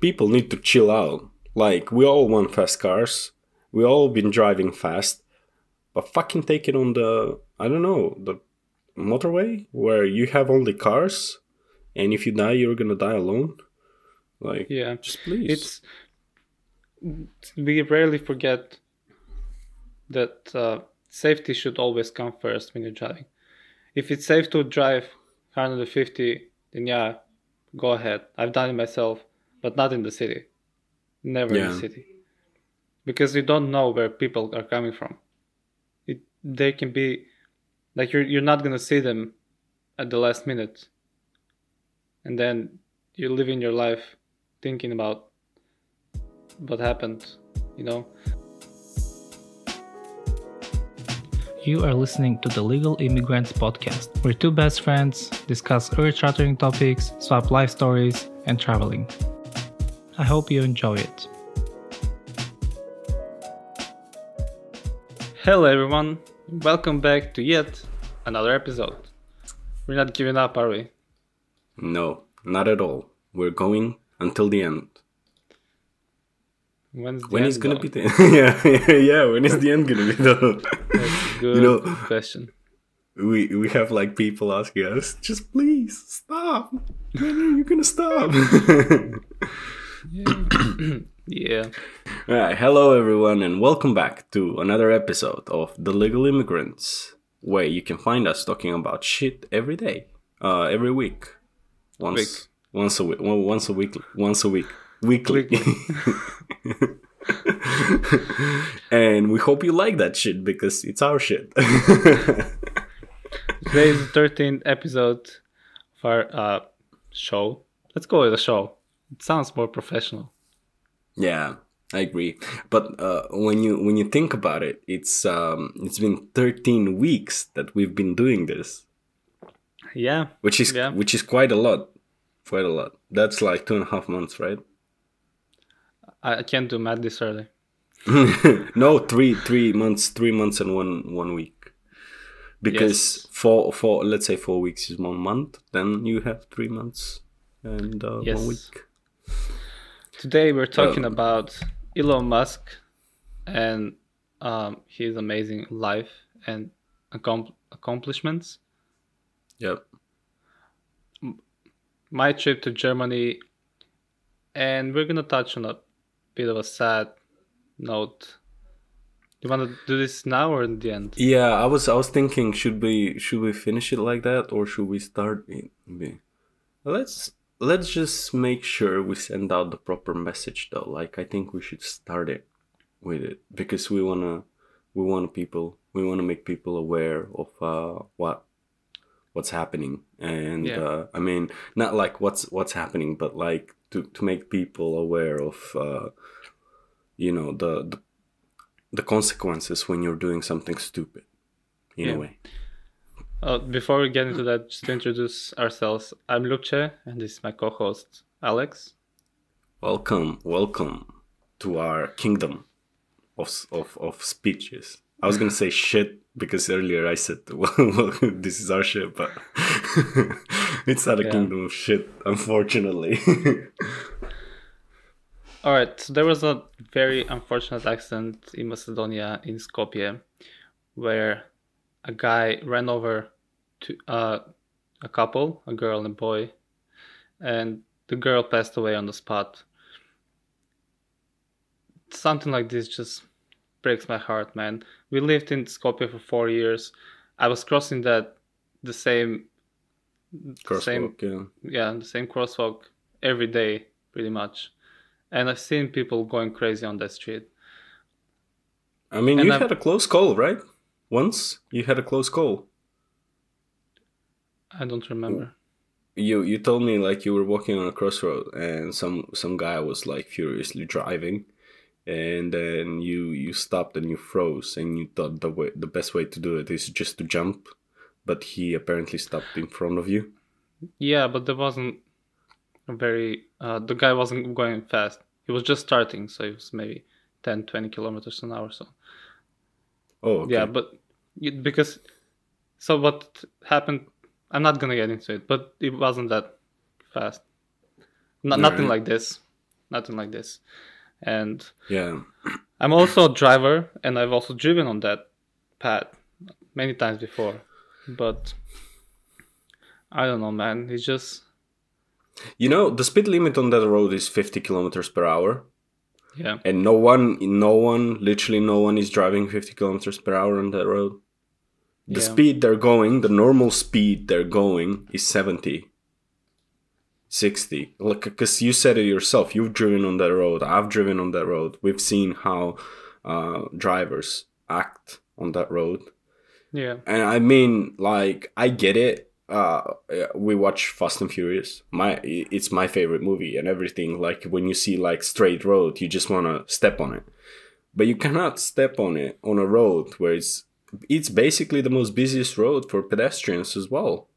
people need to chill out. Like we all want fast cars. We all been driving fast, but fucking take it on the I don't know the motorway where you have only cars, and if you die, you're gonna die alone. Like Yeah. just please. It's we rarely forget that uh, safety should always come first when you're driving. If it's safe to drive 150, then yeah, go ahead. I've done it myself, but not in the city. Never in the city, because you don't know where people are coming from. It they can be like you're you're not gonna see them at the last minute, and then you're living your life thinking about what happened, you know. You are listening to the Legal Immigrants Podcast, where two best friends discuss earth shattering topics, swap life stories, and traveling. I hope you enjoy it. Hello, everyone. Welcome back to yet another episode. We're not giving up, are we? no, not at all. We're going until the end. When's the When end is gonna going? be the yeah, yeah yeah? When is the end gonna be though? That's a good know- question. we we have like people asking us, just please stop. When are you gonna stop? Yeah. All right, hello everyone, and welcome back to another episode of The Legal Immigrants, where you can find us talking about shit every day, uh, every week, once, Week. once a week, once a week, once a week, weekly. and we hope you like that shit because it's our shit. Today is the 13th episode of our uh, show. Let's go with a show. It sounds more professional. Yeah, I agree. But uh, when you when you think about it, it's um, it's been 13 weeks that we've been doing this, Yeah. which is Yeah. which is quite a lot, quite a lot. That's like two and a half months, right? I, can't do math this early. no, three three months, three months and one one week. Because Yes. four four let's say four weeks is one month, then you have three months and uh, Yes. one week. Today we're talking Um, about Elon Musk and um, his amazing life and accom- accomplishments. Yep. my trip to Germany, and we're gonna touch on a bit of a sad note. You want to do this now or in the end? Yeah, I was I was thinking should we should we finish it like that or should we start it? Let's let's just make sure we send out the proper message though. Like I think we should start it with it because we wanna we want people we want to make people aware of uh, what what's happening and Yeah. uh, I mean not like what's what's happening but like to to make people aware of uh, you know the, the the consequences when you're doing something stupid in Yeah. a way. Uh, before we get into that, just to introduce ourselves, I'm Ljupche, and this is my co-host Alex. Welcome, welcome to our kingdom of of of speeches. I was gonna say shit because earlier I said well, well this is our shit, but it's not a Yeah. kingdom of shit, unfortunately. All right, so there was a very unfortunate accident in Macedonia, in Skopje, where a guy ran over to uh, a couple, a girl and a boy, and the girl passed away on the spot. Something like this just breaks my heart, man. We lived in Skopje for four years. I was crossing that the same, same yeah. yeah, the same crosswalk every day, pretty much. And I've seen people going crazy on that street. I mean, And you I'm- had a close call, right? Once you had a close call. I don't remember. You you told me like you were walking on a crossroad and some some guy was like furiously driving, and then you you stopped and you froze and you thought the way the best way to do it is just to jump, but he apparently stopped in front of you. Yeah, but there wasn't a very. Uh, the guy wasn't going fast. He was just starting, so it was maybe 10, 20 kilometers an hour. So Oh okay. yeah, but you, because so what happened? I'm not gonna get into it, but it wasn't that fast. No, nothing like this. nothing like this. And Yeah. I'm also a driver, and I've also driven on that path many times before. But I don't know, man. It's just You know, the speed limit on that road is 50 kilometers per hour. yeah, And no one, no one, literally no one is driving 50 kilometers per hour on that road. The Yeah. speed they're going, the normal speed they're going is 70, 60. Like, because you said it yourself, you've driven on that road, I've driven on that road. We've seen how uh, drivers act on that road. yeah, And I mean, like, I get it. Uh, we watch Fast and Furious. My, it's my favorite movie and everything. Like when you see like straight road, you just wanna step on it, but you cannot step on it on a road where it's it's basically the most busiest road for pedestrians as well.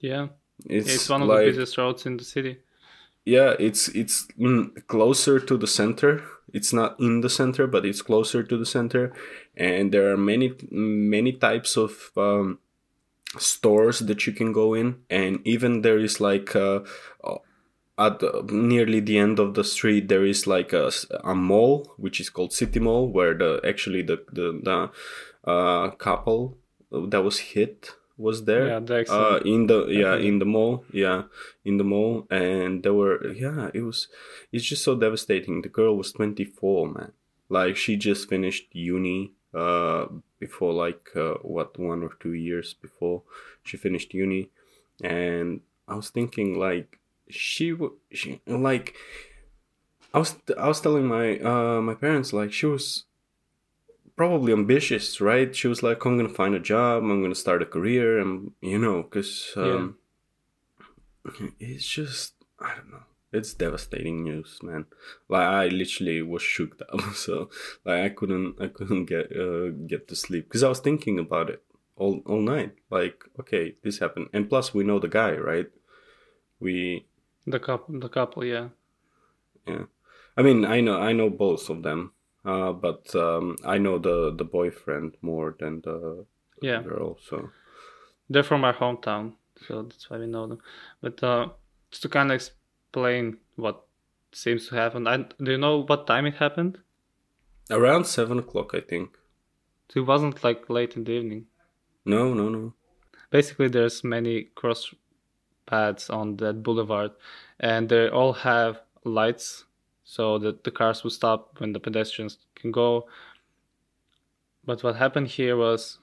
yeah. It's, It's, one of like, the busiest roads in the city. yeah, it's it's mm, closer to the center. It's not in the center, but it's closer to the center, and there are many many types of um, stores that you can go in, and even there is like uh, uh, at the, nearly the end of the street there is like a, a mall which is called City Mall, where the actually the the, the uh, couple that was hit was there Yeah, the uh, in the yeah in the mall yeah in the mall and there were yeah it was it's just so devastating. The girl was 24 man. Like she just finished uni uh before like uh, what one or two years before she finished uni. And i was thinking like she w- she like i was i was telling my uh my parents like she was probably ambitious, right? She was like, I'm gonna find a job, I'm gonna start a career, and you know, because um, it's just, I don't know, it's devastating news, man. Like I literally was shook up, so like I couldn't, I couldn't get uh, get to sleep because I was thinking about it all all night. Like, okay, this happened, and plus we know the guy, right? We The couple, the couple, yeah, yeah. I mean, I know I know both of them, uh, but um, I know the the boyfriend more than the yeah. girl. So They're from our hometown, so that's why we know them. But uh, just to kind of explain what seems to happen, I, do you know what time it happened? around seven o'clock, I think. So it wasn't like late in the evening. No, no, no. Basically, there's many cross paths on that boulevard, and they all have lights so that the cars will stop when the pedestrians can go. But what happened here was,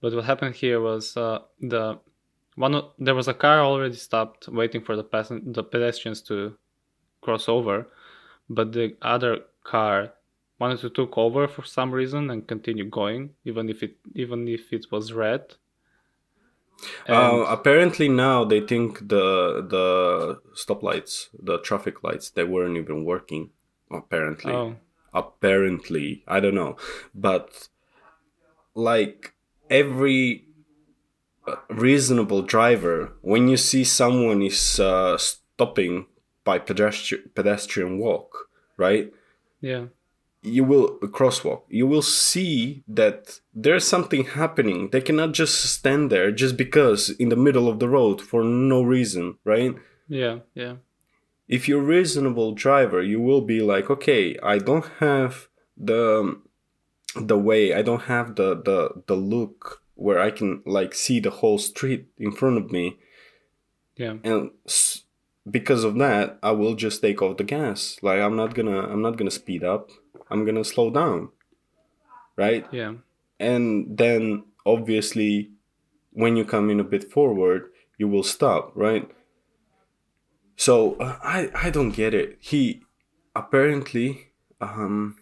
but what happened here was uh, the one there was a car already stopped waiting for the passen- the pedestrians to cross over, but the other car wanted to took over for some reason and continue going even if it even if it was red. Uh, apparently now they think the the stoplights, the traffic lights, they weren't even working. Apparently, oh, apparently, I don't know, but like every uh, reasonable driver, when you see someone is uh, stopping by pedestrian pedestrian walk, right? yeah, you will crosswalk. You will see that there's something happening. They cannot just stand there just because in the middle of the road for no reason right? Yeah, yeah, if you're a reasonable driver you will be like okay i don't have the the way i don't have the the the look where i can like see the whole street in front of me. Yeah, and s- because of that i will just take off the gas. Like i'm not gonna i'm not gonna speed up i'm gonna slow down right? Yeah, and then obviously when you come in a bit forward you will stop right? So uh, i i don't get it. He apparently um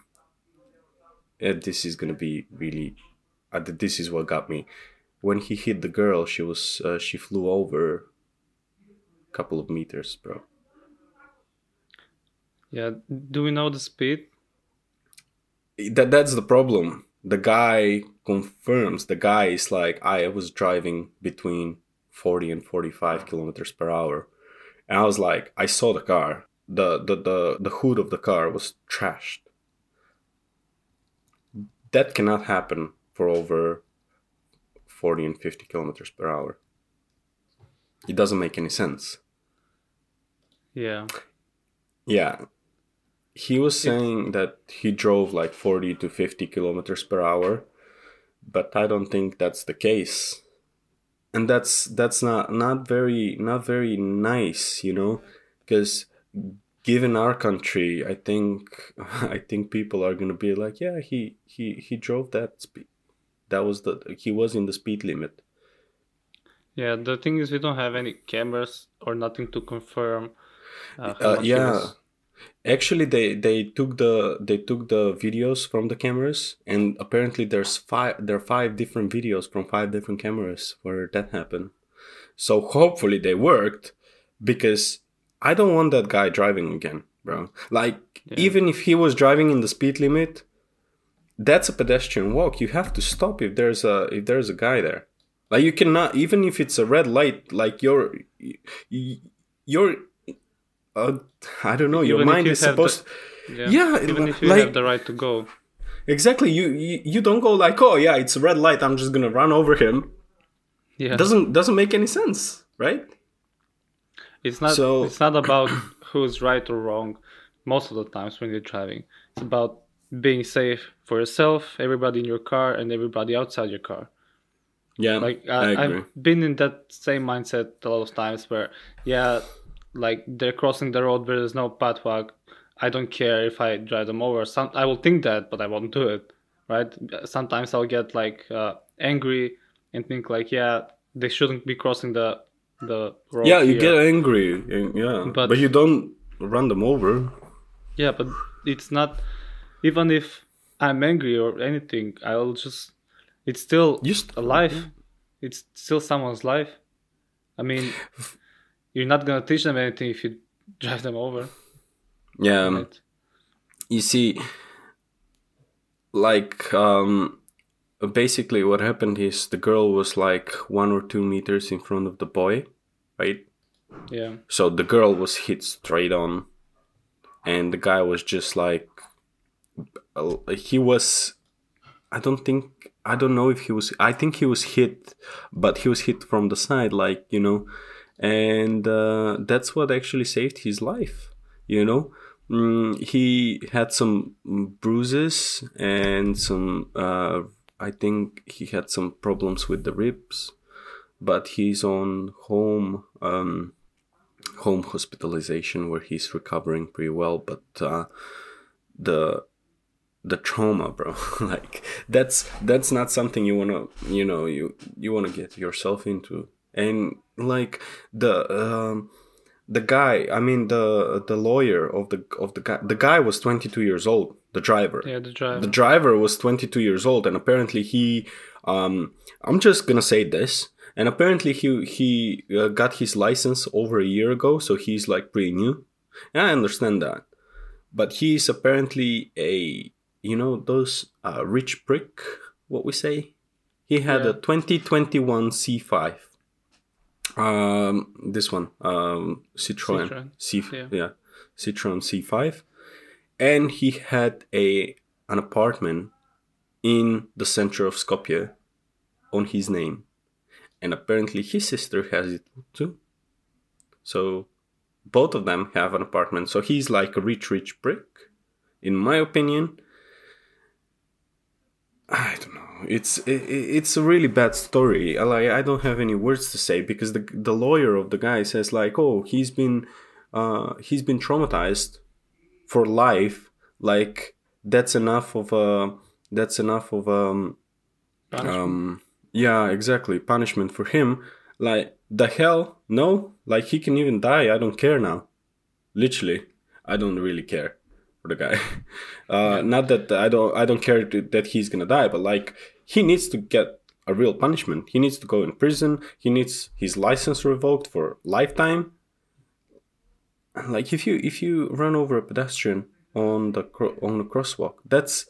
uh, this is gonna be really uh, this is what got me. When he hit the girl she was uh, she flew over a couple of meters bro. Yeah. Do we know the speed? That that's the problem. The guy confirms. The guy is like, I was driving between forty and forty-five kilometers per hour, and I was like, I saw the car. the the the The hood of the car was trashed. That cannot happen for over forty and fifty kilometers per hour. It doesn't make any sense. Yeah, Yeah. He was saying that he drove like 40 to 50 kilometers per hour but i don't think that's the case. And that's that's not not very not very nice you know because given our country i think i think people are gonna be like yeah he he he drove that speed. That was the he was in the speed limit. Yeah, the thing is, we don't have any cameras or nothing to confirm. Uh, Uh, yeah. was- actually they they took the they took the videos from the cameras and apparently there's five there are five different videos from five different cameras where that happened. So hopefully they worked because i don't want that guy driving again bro. Like even if he was driving in the speed limit that's a pedestrian walk. You have to stop if there's a if there's a guy there. Like you cannot even if it's a red light like you're you're uh, i don't know your Even mind you is have the- supposed Yeah, Yeah, even if you like- have the right to go. exactly you, you you don't go like oh yeah it's a red light i'm just gonna run over him Yeah, doesn't doesn't make any sense right it's not. so- it's not about who's right or wrong. Most of the times when you're driving, it's about being safe for yourself, everybody in your car, and everybody outside your car. yeah Like i I, agree I've been in that same mindset a lot of times where, yeah, like they're crossing the road where there's no pathwalk. I don't care if I drive them over. Some I will think that, but I won't do it. Right? Sometimes I'll get like uh, angry and think like, yeah, they shouldn't be crossing the the road. yeah you here. get angry yeah But- but, you don't run them over Yeah, but it's not. Even if I'm angry or anything, I'll just. It's still Just- a life. It's still someone's life. I mean, you're not gonna teach them anything if you drive them over. yeah right? you see like um basically what happened is the girl was like one or two meters in front of the boy right Yeah, so the girl was hit straight on and the guy was just like he was i don't think i don't know if he was i think he was hit but he was hit from the side like you know and uh, that's what actually saved his life you know? Mm, he had some bruises and some uh, i think he had some problems with the ribs but he's on home um, home hospitalization where he's recovering pretty well but uh, the the trauma bro like that's that's not something you want to you know you you want to get yourself into. And like the um the guy i mean the the lawyer of the of the guy the guy was 22 years old the driver yeah. The driver. the driver was 22 years old and apparently he um i'm just gonna say this and apparently he he uh, got his license over a year ago so he's like pretty new and i understand that but he's apparently a you know those uh, rich prick what we say he had Yeah. a 2021 c5 um this one um citroen, Citroen, C, yeah. yeah citroen c5 and he had a an apartment in the center of Skopje on his name. And apparently his sister has it too. So both of them have an apartment. So he's like a rich, rich brick. In my opinion, I don't know. It's it, it's a really bad story. I Like I don't have any words to say because the the lawyer of the guy says like, oh, he's been uh he's been traumatized for life. Like that's enough of a that's enough of um um yeah exactly. Punishment for him. Like the hell no. Like he can even die. I don't care now. Literally i don't really care for the guy. Uh not that i don't i don't care to, that he's gonna die but like he needs to get a real punishment. He needs to go in prison. He needs his license revoked for lifetime. Like if you if you run over a pedestrian on the on the crosswalk that's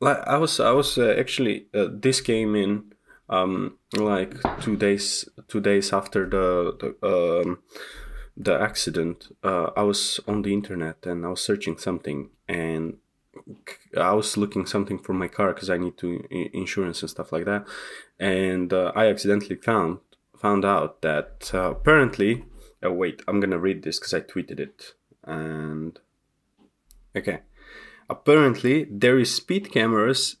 like I was I was uh, actually uh, this came in um like two days two days after the the um the accident. Uh, I was on the internet and I was searching something and I was looking something for my car because I need to insurance and stuff like that and uh, I accidentally found found out that uh, apparently oh wait I'm gonna read this because I tweeted it and Okay. Apparently, there is speed cameras.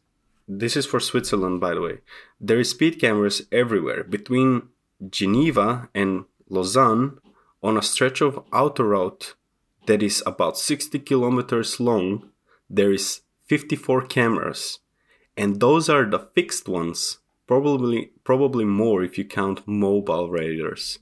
This is for Switzerland, by the way. There is speed cameras everywhere between Geneva and Lausanne on a stretch of autoroute that is about 60 kilometers long. There is 54 cameras, and those are the fixed ones. Probably, probably more if you count mobile radars.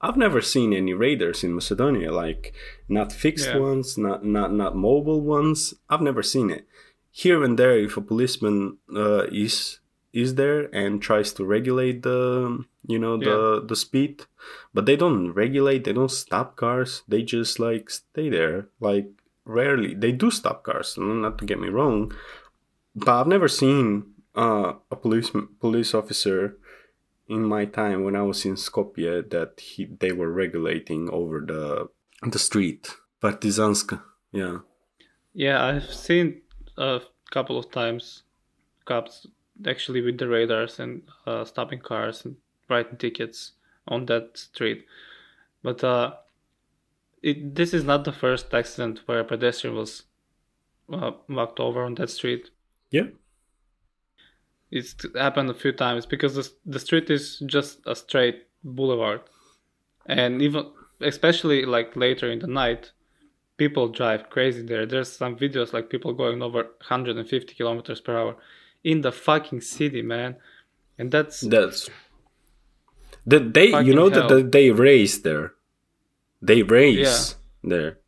I've never seen any radars in Macedonia, like not fixed Yeah. ones, not not not mobile ones. I've never seen it. Here and there, if a policeman uh, is is there and tries to regulate the you know the the speed, but they don't regulate. They don't stop cars. They just like stay there. Like rarely they do stop cars. Not to get me wrong, but I've never seen uh, a police police officer in my time when I was in Skopje that he they were regulating over the the street Partizanska. Yeah. Yeah, I've seen a couple of times cops actually with the radars and uh, stopping cars and writing tickets on that street. But uh, it, this is not the first accident where a pedestrian was uh, knocked over on that street. Yeah. It's happened a few times because the, the street is just a straight boulevard. And even, especially like later in the night, people drive crazy there. There's some videos like people going over 150 kilometers per hour in the fucking city, man. And that's That's that they you know hell. that they race there. They race there.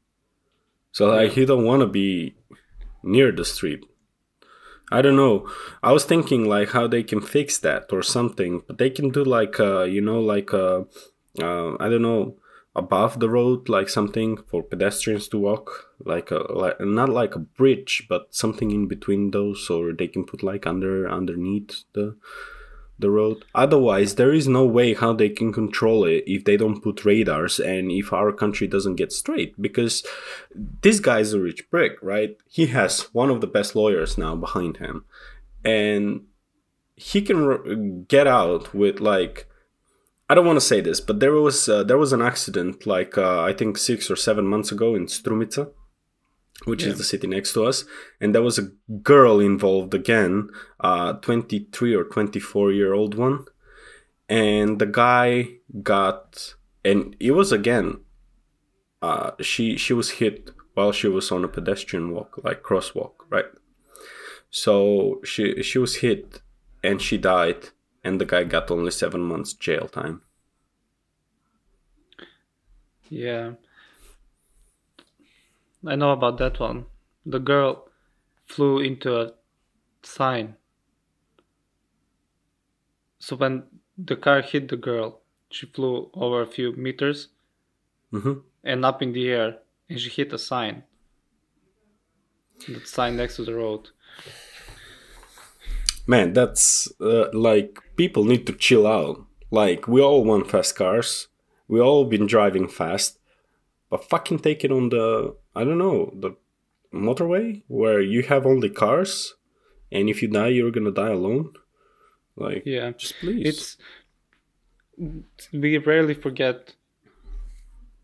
So like he don't want to be near the street. I don't know. I was thinking like how they can fix that or something, but they can do like uh you know like uh, uh I don't know above the road like something for pedestrians to walk like a like not like a bridge but something in between those or they can put like under underneath the the road. Otherwise, there is no way how they can control it if they don't put radars and if our country doesn't get straight. Because this guy is a rich prick, right? He has one of the best lawyers now behind him, and he can get out with like. I don't want to say this, but there was uh, there was an accident like uh, I think six or seven months ago in Strumica, which Yeah. is the city next to us, and there was a girl involved again, uh, 23 or 24 year old one, and the guy got, and it was again, uh, she she was hit while she was on a pedestrian walk, like crosswalk, right? So she she was hit, and she died, and the guy got only seven months jail time. Yeah. I know about that one. The girl flew into a sign. So when the car hit the girl, she flew over a few meters hmm and up in the air and she hit a sign. The sign next to the road. Man, that's uh, like people need to chill out. Like we all want fast cars, we all been driving fast, but fucking take it on the I don't know the motorway where you have only cars, and if you die, you're gonna die alone. Like Yeah. just please. It's we rarely forget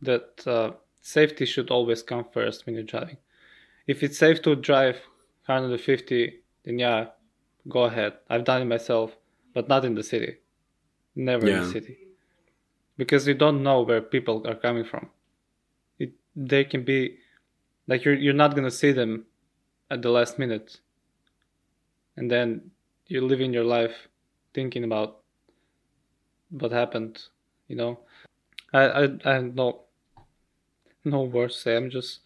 that uh, safety should always come first when you're driving. If it's safe to drive 150, then yeah, go ahead. I've done it myself, but not in the city. Never in the city, because you don't know where people are coming from. It they can be like you're you're not gonna see them at the last minute, and then you're living your life thinking about what happened you know? I i, I have no no words to say. I'm just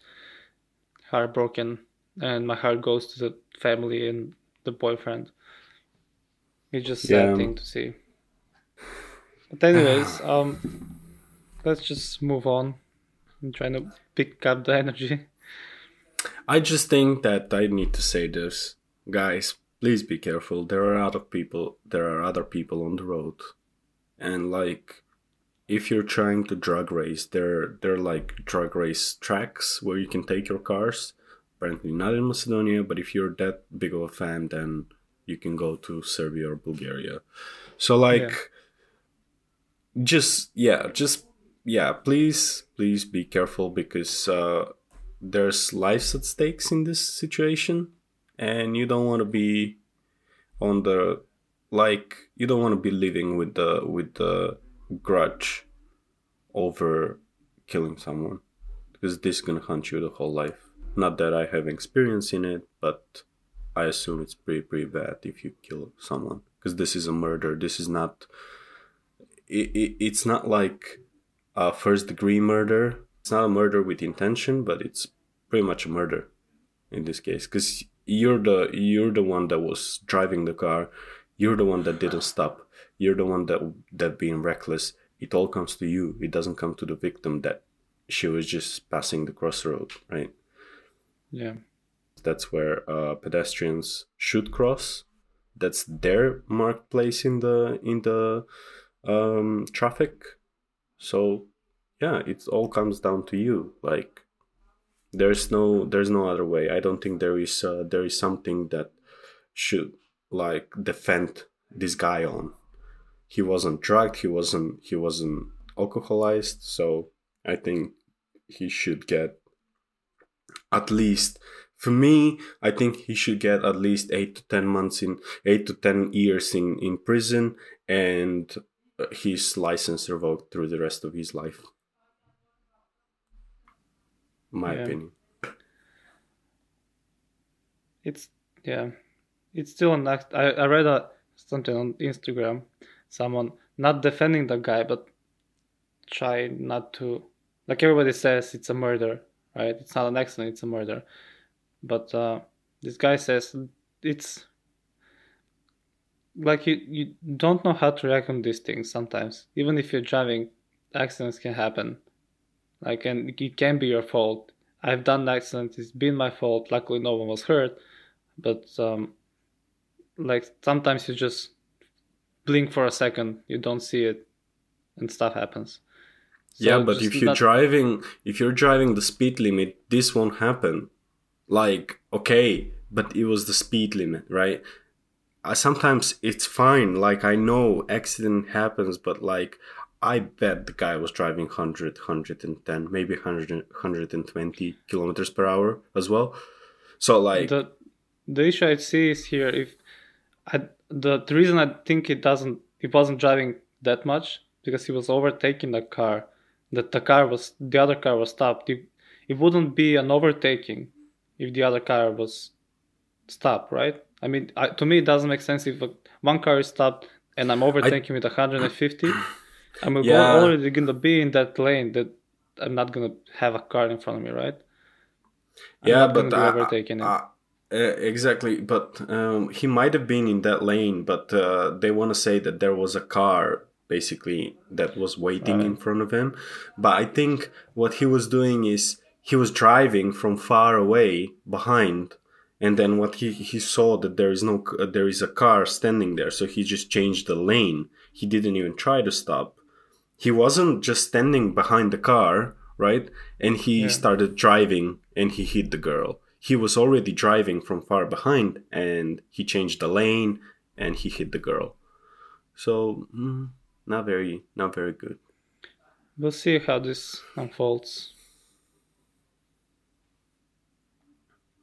heartbroken. And my heart goes to the family and the boyfriend. It's just a sad thing to see. But anyways um let's just move on i'm trying to pick up the energy I just think that I need to say this, guys. Please be careful. There are other people. There are other people on the road, and like, if you're trying to drug race, there there are like drug race tracks where you can take your cars. Apparently not in Macedonia, but if you're that big of a fan, then you can go to Serbia or Bulgaria. So like, just yeah, just yeah. Please, please be careful because. uh there's lives at stakes in this situation, and you don't want to be on the like you don't want to be living with the with the grudge over killing someone because this is gonna haunt you the whole life. Not that I have experience in it, but I assume it's pretty pretty bad if you kill someone because this is a murder. This is not. It, it, it's not like a first degree murder. It's not a murder with intention, but it's pretty much a murder in this case because you're the you're the one that was driving the car. You're the one that didn't stop. You're the one that that being reckless. It all comes to you. It doesn't come to the victim that she was just passing the crossroad, right? Yeah. That's where uh, pedestrians should cross. That's their marked place in the in the um, traffic. So yeah, it all comes down to you. Like there's no there's no other way. I don't think there is uh, there is something that should like defend this guy on. He wasn't drugged. He wasn't he wasn't alcoholized. So I think he should get at least for me i think he should get at least 8 to 10 months in 8 to 10 years in in prison and his license revoked through the rest of his life my Yeah. opinion It's yeah, it's still not. I I read a, something on Instagram, someone not defending the guy, but try not to. Like everybody says, it's a murder, right? It's not an accident; it's a murder. But uh, this guy says it's like you you don't know how to react on these things sometimes. Even if you're driving, accidents can happen. Like and it can be your fault. I've done accidents. It's been my fault. Luckily, no one was hurt. But um, like sometimes you just blink for a second. You don't see it. And stuff happens. Yeah but if you're not- driving if you're driving the speed limit this won't happen. Like okay but it was the speed limit right? Sometimes it's fine. Like i know accident happens but like i bet the guy was driving 100 110 maybe 100 120 kilometers per hour as well. So like the the issue I see is here if I the, the reason I think it doesn't it wasn't driving that much because he was overtaking the car that the car was the other car was stopped. It, it wouldn't be an overtaking if the other car was stopped right? I mean I, to me it doesn't make sense if a, one car is stopped and I'm overtaking with 150 I'm Yeah. already gonna be in that lane that I'm not gonna have a car in front of me right? I'm yeah but I- overtaking it. I- uh, exactly but um, he might have been in that lane but uh, they want to say that there was a car basically that was waiting in front of him. But i think what he was doing is he was driving from far away behind and then what he, he saw that there is no uh, there is a car standing there so he just changed the lane. He didn't even try to stop he wasn't just standing behind the car, right? And he Yeah. started driving and he hit the girl. He was already driving from far behind and he changed the lane and he hit the girl. So, mm, not very, not very good. We'll see how this unfolds.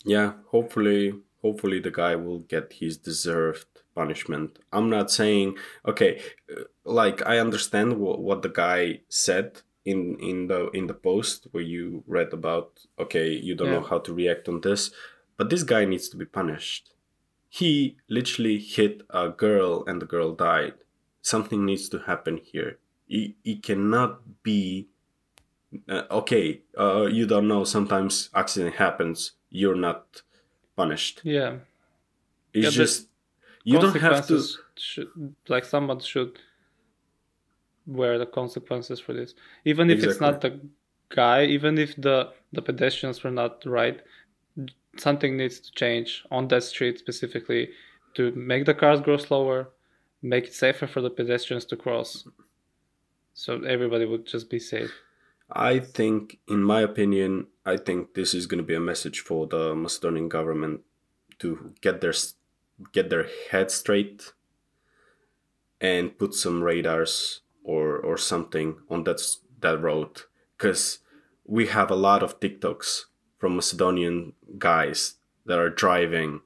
Yeah, hopefully, hopefully the guy will get his deserved punishment. I'm not saying okay, uh, like I understand what what the guy said in in the in the post where you read about okay, you don't know how to react on this, but this guy needs to be punished. He literally hit a girl and the girl died. Something needs to happen here. It, it cannot be uh, okay, uh, you don't know. Sometimes accident happens. You're not punished. Yeah, It's Yeah, just you don't have to. Should, like someone should wear the consequences for this, even if it's not the guy, even if the the pedestrians were not right. Something needs to change on that street specifically to make the cars go slower, make it safer for the pedestrians to cross, so everybody would just be safe. I think, in my opinion, I think this is going to be a message for the Macedonian government to get their get their head straight and put some radars or or something on that that road. Because we have a lot of TikToks from Macedonian guys that are driving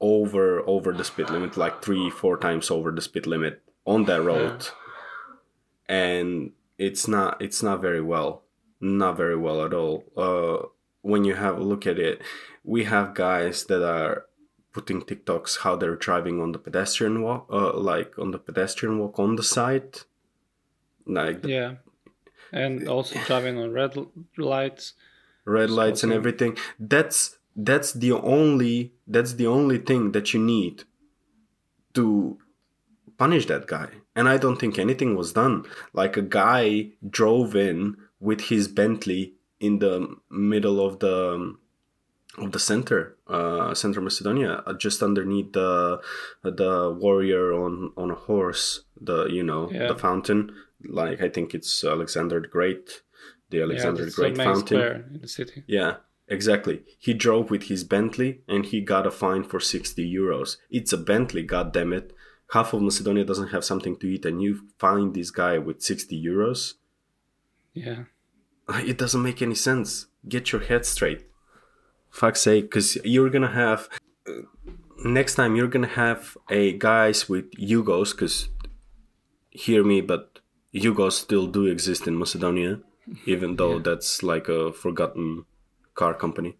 over over the speed limit, like three, four times over the speed limit on that road, and it's not it's not very well, not very well at all. Uh, when you have a look at it, we have guys that are putting TikToks how they're driving on the pedestrian walk, uh, like on the pedestrian walk on the side, like the Yeah. And also driving on red lights. red lights and everything. That's that's the only that's the only thing that you need to punish that guy. And I don't think anything was done. Like a guy drove in with his Bentley in the middle of the of the center, uh, Central Macedonia, uh, just underneath the the warrior on on a horse, the you know Yeah. the fountain. Like I think it's Alexander the Great, the Alexander yeah, the Great fountain. in the city. Yeah, exactly. He drove with his Bentley and he got a fine for 60 euros. It's a Bentley, God damn it! Half of Macedonia doesn't have something to eat, and you find this guy with 60 euros? Yeah. It doesn't make any sense. Get your head straight. Fuck's sake, because you're gonna have. uh, Next time, you're gonna have a guys with Yugos, because hear me, but Yugos still do exist in Macedonia, even though that's like a forgotten car company.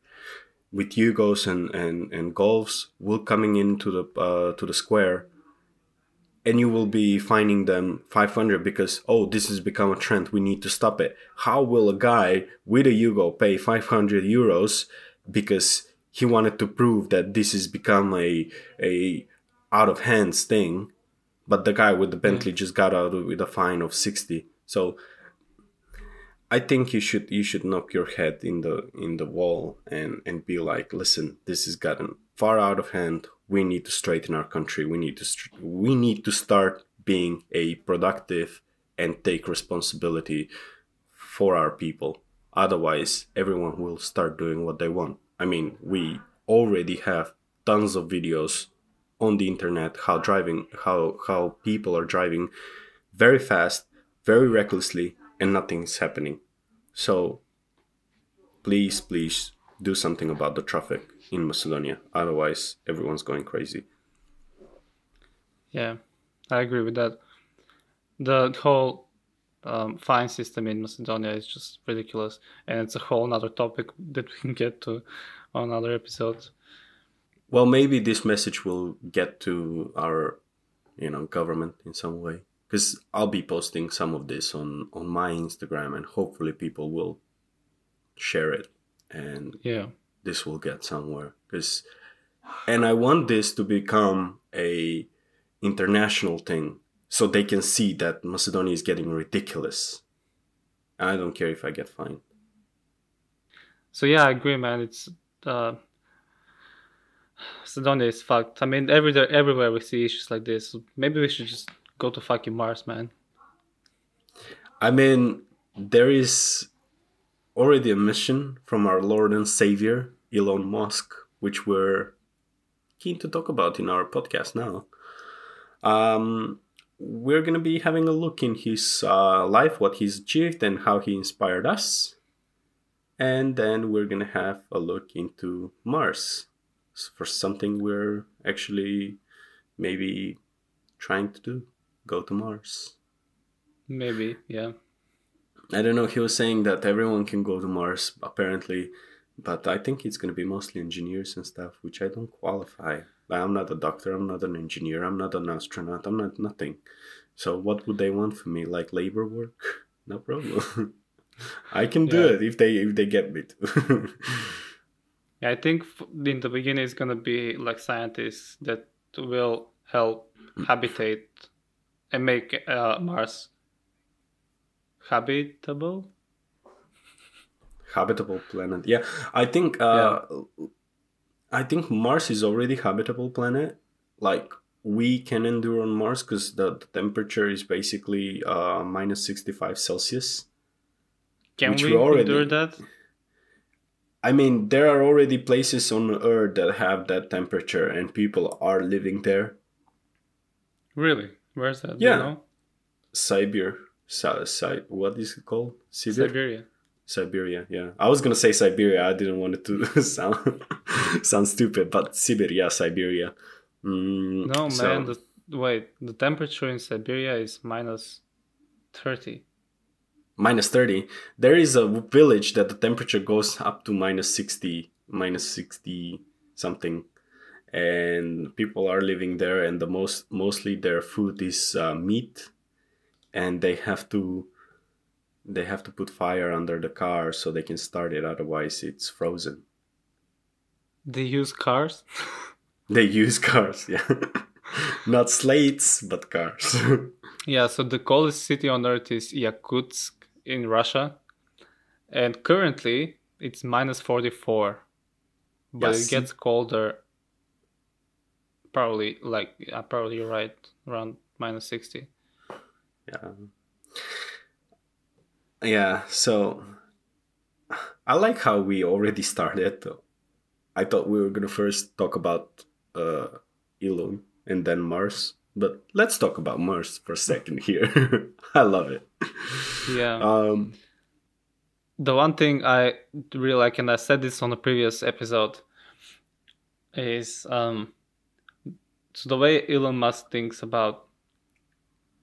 With Yugos and and and Golfs, will coming into the uh, to the square, and you will be finding them 500 because oh this has become a trend. We need to stop it. How will a guy with a yugo pay 500 euros because he wanted to prove that this has become a a out of hands thing but the guy with the bentley just got out with a fine of 60 so I think you should you should knock your head in the in the wall and and be like, listen, this has gotten far out of hand. We need to straighten our country. We need to str- we need to start being a productive and take responsibility for our people. Otherwise, everyone will start doing what they want. I mean, we already have tons of videos on the internet how driving how how people are driving very fast, very recklessly, and nothing's happening. So please, please do something about the traffic in Macedonia. Otherwise, everyone's going crazy. Yeah, I agree with that. The whole um, fine system in Macedonia is just ridiculous, and it's a whole other topic that we can get to on other episodes. Well, maybe this message will get to our, you know, government in some way. Because I'll be posting some of this on on my Instagram, and hopefully people will share it, and Yeah, this will get somewhere. Because, and I want this to become a international thing, so they can see that Macedonia is getting ridiculous. I don't care if I get fined. so yeah, I agree, man. It's uh, Macedonia is fucked. I mean, everywhere, everywhere we see issues like this. Maybe we should just go to fucking Mars, man. I mean, there is already a mission from our Lord and Savior, Elon Musk, which we're keen to talk about in our podcast now. Um, we're going to be having a look in his uh, life, what he's achieved, and how he inspired us. And then we're going to have a look into Mars for something we're actually maybe trying to do go to Mars. Maybe, yeah. I don't know. He was saying that everyone can go to Mars, apparently, but I think it's going to be mostly engineers and stuff, which I don't qualify. I'm not a doctor. I'm not an engineer. I'm not an astronaut. I'm not nothing. So what would they want from me? Like labor work? No problem. I can do Yeah. it if they if they get me to. Yeah, I think in the beginning it's gonna be like scientists that will help habitate and make uh, Mars habitable. habitable planet. Yeah, I think uh, I think Mars is already habitable planet. Like we can endure on Mars because the, the temperature is basically uh, minus sixty five Celsius. Can we we already- endure that? I mean, there are already places on Earth that have that temperature, and people are living there. Really? Where's that? Do you Yeah. know? Siberia, Si- Si- what is it called? Sibir? Siberia. Siberia. Yeah, I was gonna say Siberia. I didn't want it to sound sound stupid, but Siberia, Siberia. Mm, No, so- man. The, wait, the temperature in Siberia is minus 30. Minus 30 there is a village that the temperature goes up to minus 60 minus 60 something. And people are living there and the most mostly their food is uh, meat. And they have to they have to put fire under the car so they can start it otherwise it's frozen. They use cars? they use cars yeah. Not slates but cars. Yeah, so the coldest city on earth is Yakutsk in Russia. And currently it's minus 44. But Yes. it gets colder. Probably, like, yeah, probably you're right, around minus 60. Yeah. Yeah, so I like how we already started. I thought we were gonna first talk about uh Elon and then Mars, but let's talk about Mars for a second here. I love it. Yeah. Um the one thing I really like, and I said this on a previous episode, is um, so the way Elon Musk thinks about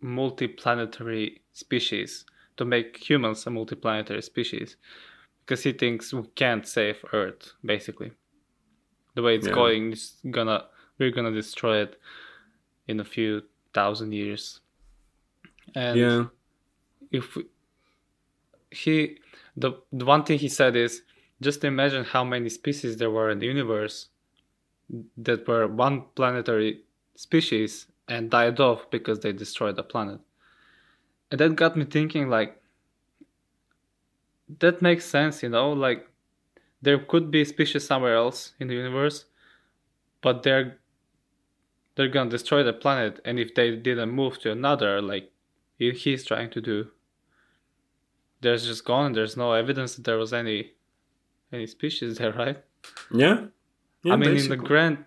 multiplanetary species to make humans a multiplanetary species, because he thinks we can't save Earth, basically. The way it's Yeah. going, is gonna we're gonna destroy it in a few thousand years. And yeah. If he the, the one thing he said is just imagine how many species there were in the universe that were one planetary species and died off because they destroyed the planet. And that got me thinking like that makes sense you know like there could be species somewhere else in the universe but they're they're gonna destroy the planet and if they didn't move to another like he's trying to do there's just gone there's no evidence that there was any any species there right Yeah. Yeah, i mean in the grand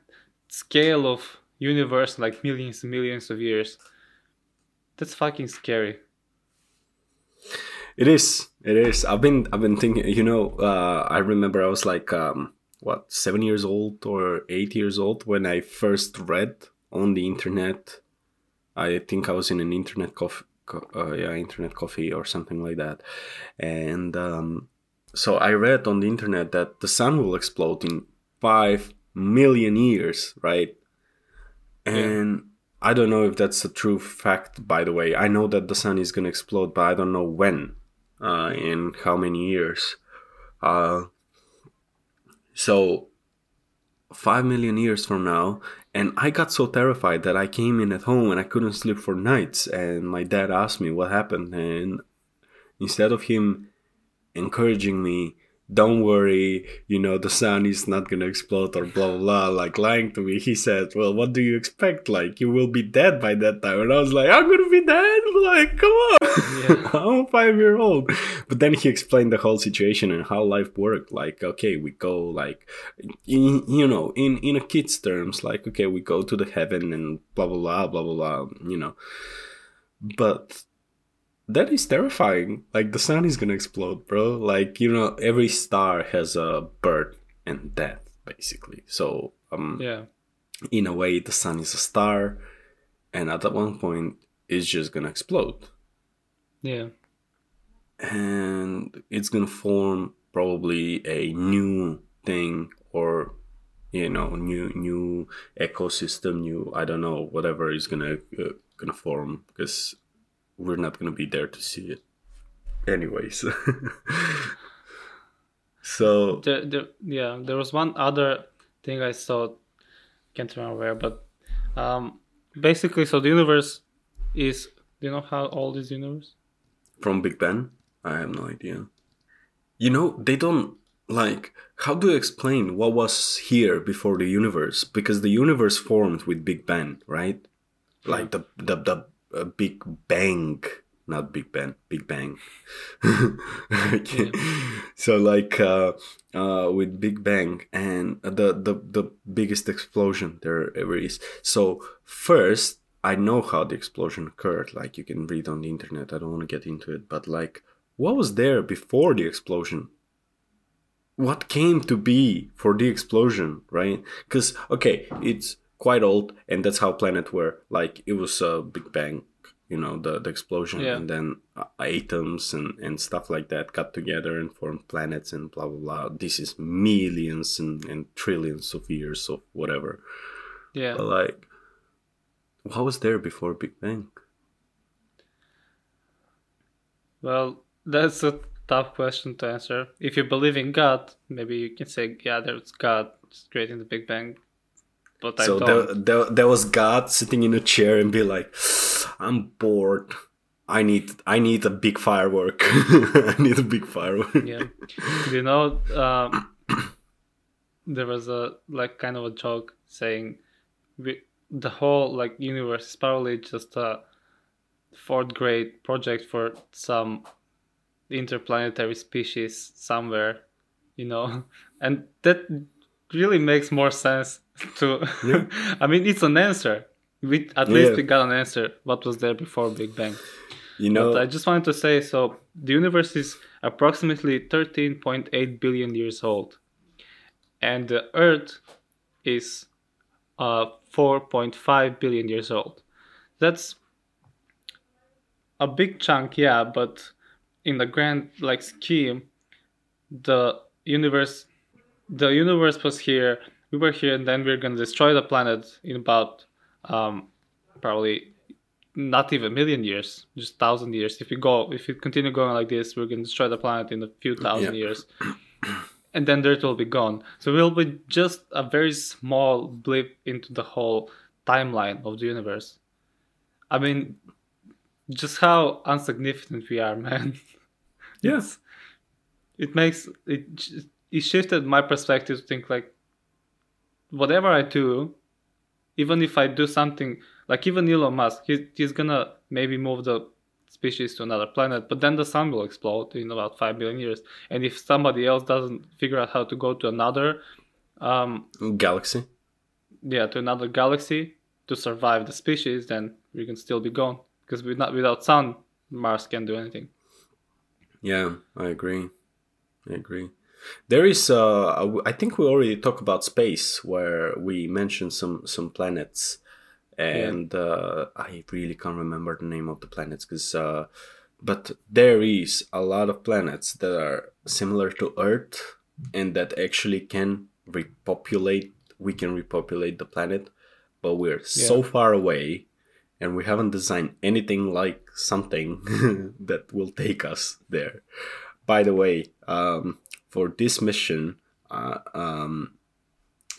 scale of universe like millions and millions of years that's fucking scary It is. It is. I've been I've been thinking, you know, uh I remember I was like um what, 7 years old or 8 years old when I first read on the internet. I think I was in an internet coffee co- uh, yeah, internet coffee or something like that. And um so I read on the internet that the sun will explode in 5 million years, right? And I don't know if that's a true fact, by the way. I know that the sun is going to explode, but I don't know when, uh, in how many years. Uh, so, five million years from now, and I got so terrified that I came in at home and I couldn't sleep for nights. And my dad asked me what happened, and instead of him encouraging me, don't worry, you know, the sun is not gonna explode or blah blah blah, like lying to me. He said, Well, what do you expect? Like, you will be dead by that time. And I was like, I'm gonna be dead? Like, come on. Yeah. I'm five year old. But then he explained the whole situation and how life worked. Like, okay, we go, like, in, you know, in, in a kid's terms, like, okay, we go to the heaven and blah blah blah, blah blah blah, you know. But that is terrifying. Like the sun is gonna explode, bro. Like you know, every star has a birth and death, basically. So, um, yeah in a way, the sun is a star, and at that one point, it's just gonna explode, yeah. And it's gonna form probably a new thing or you know new new ecosystem new i don't know whatever is gonna uh, gonna form because we're not gonna be there to see it anyways. So there, there, yeah there was one other thing i saw can't remember where but um basically so the universe is do you know how old is the universe? From big ben? I have no idea. You know they don't like how do you explain what was here before the universe? Because the universe formed with big bang right? Like the the, the uh, big bang. Not big bang big bang. Okay. so like uh uh with big bang and the the the biggest explosion there ever is. So first i know how the explosion occurred like you can read on the internet i don't want to get into it but like what was there before the explosion? What came to be for the explosion, right? Because okay, it's quite old, and that's how planets were. Like it was a big bang, you know, the the explosion, Yeah. and then uh, atoms and and stuff like that got together and formed planets and blah blah blah. This is millions and, and trillions of years of whatever. Yeah. But like, what was there before Big Bang? Well, that's a tough question to answer. If you believe in God, maybe you can say, yeah, there's God creating the Big Bang. But I so don't. there, there, there was God sitting in a chair and be like, "I'm bored. I need, I need a big firework. I need a big firework." yeah. You know, um, there was a, like, kind of a joke saying we, the whole, like, universe is probably just a fourth grade project for some interplanetary species somewhere, you know? And that really makes more sense to. Yeah. I mean, it's an answer. We, at least Yeah. we got an answer. What was there before Big Bang? You know, But I just wanted to say so the universe is approximately 13.8 billion years old, and the Earth is uh, 4.5 billion years old. That's a big chunk, yeah, but in the grand like scheme, the universe, the universe was here. We were here, and then we're gonna destroy the planet in about um, probably not even a million years, just thousand years. If we go, if we continue going like this, we're gonna destroy the planet in a few thousand Yeah. years, and then the Earth will be gone. So we'll be just a very small blip into the whole timeline of the universe. I mean, just how insignificant we are, man. yes, It makes it. It shifted my perspective to think like, whatever I do, even if I do something like even Elon Musk, he, he's gonna maybe move the species to another planet, but then the sun will explode in about five billion years. And if somebody else doesn't figure out how to go to another, um, galaxy. yeah, to another galaxy to survive the species, then we can still be gone because we not without sun, Mars can't do anything. Yeah, I agree. I agree. There is, uh, I think we already talked about space where we mentioned some some planets, and uh, I really can't remember the name of the planets because, uh, but there is a lot of planets that are similar to Earth and that actually can repopulate. We can repopulate the planet, but we're so far away and we haven't designed anything like something that will take us there. By the way, um, for this mission, uh, um,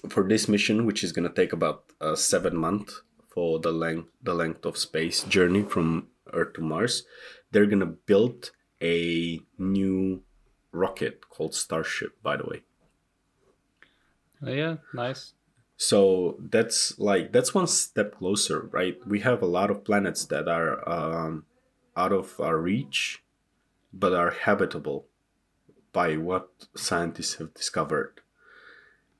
for this mission, which is gonna take about uh, seven months for the length the length of space journey from Earth to Mars, they're gonna build a new rocket called Starship. By the way, Uh, yeah, nice. so that's like that's one step closer right we have a lot of planets that are um, out of our reach but are habitable by what scientists have discovered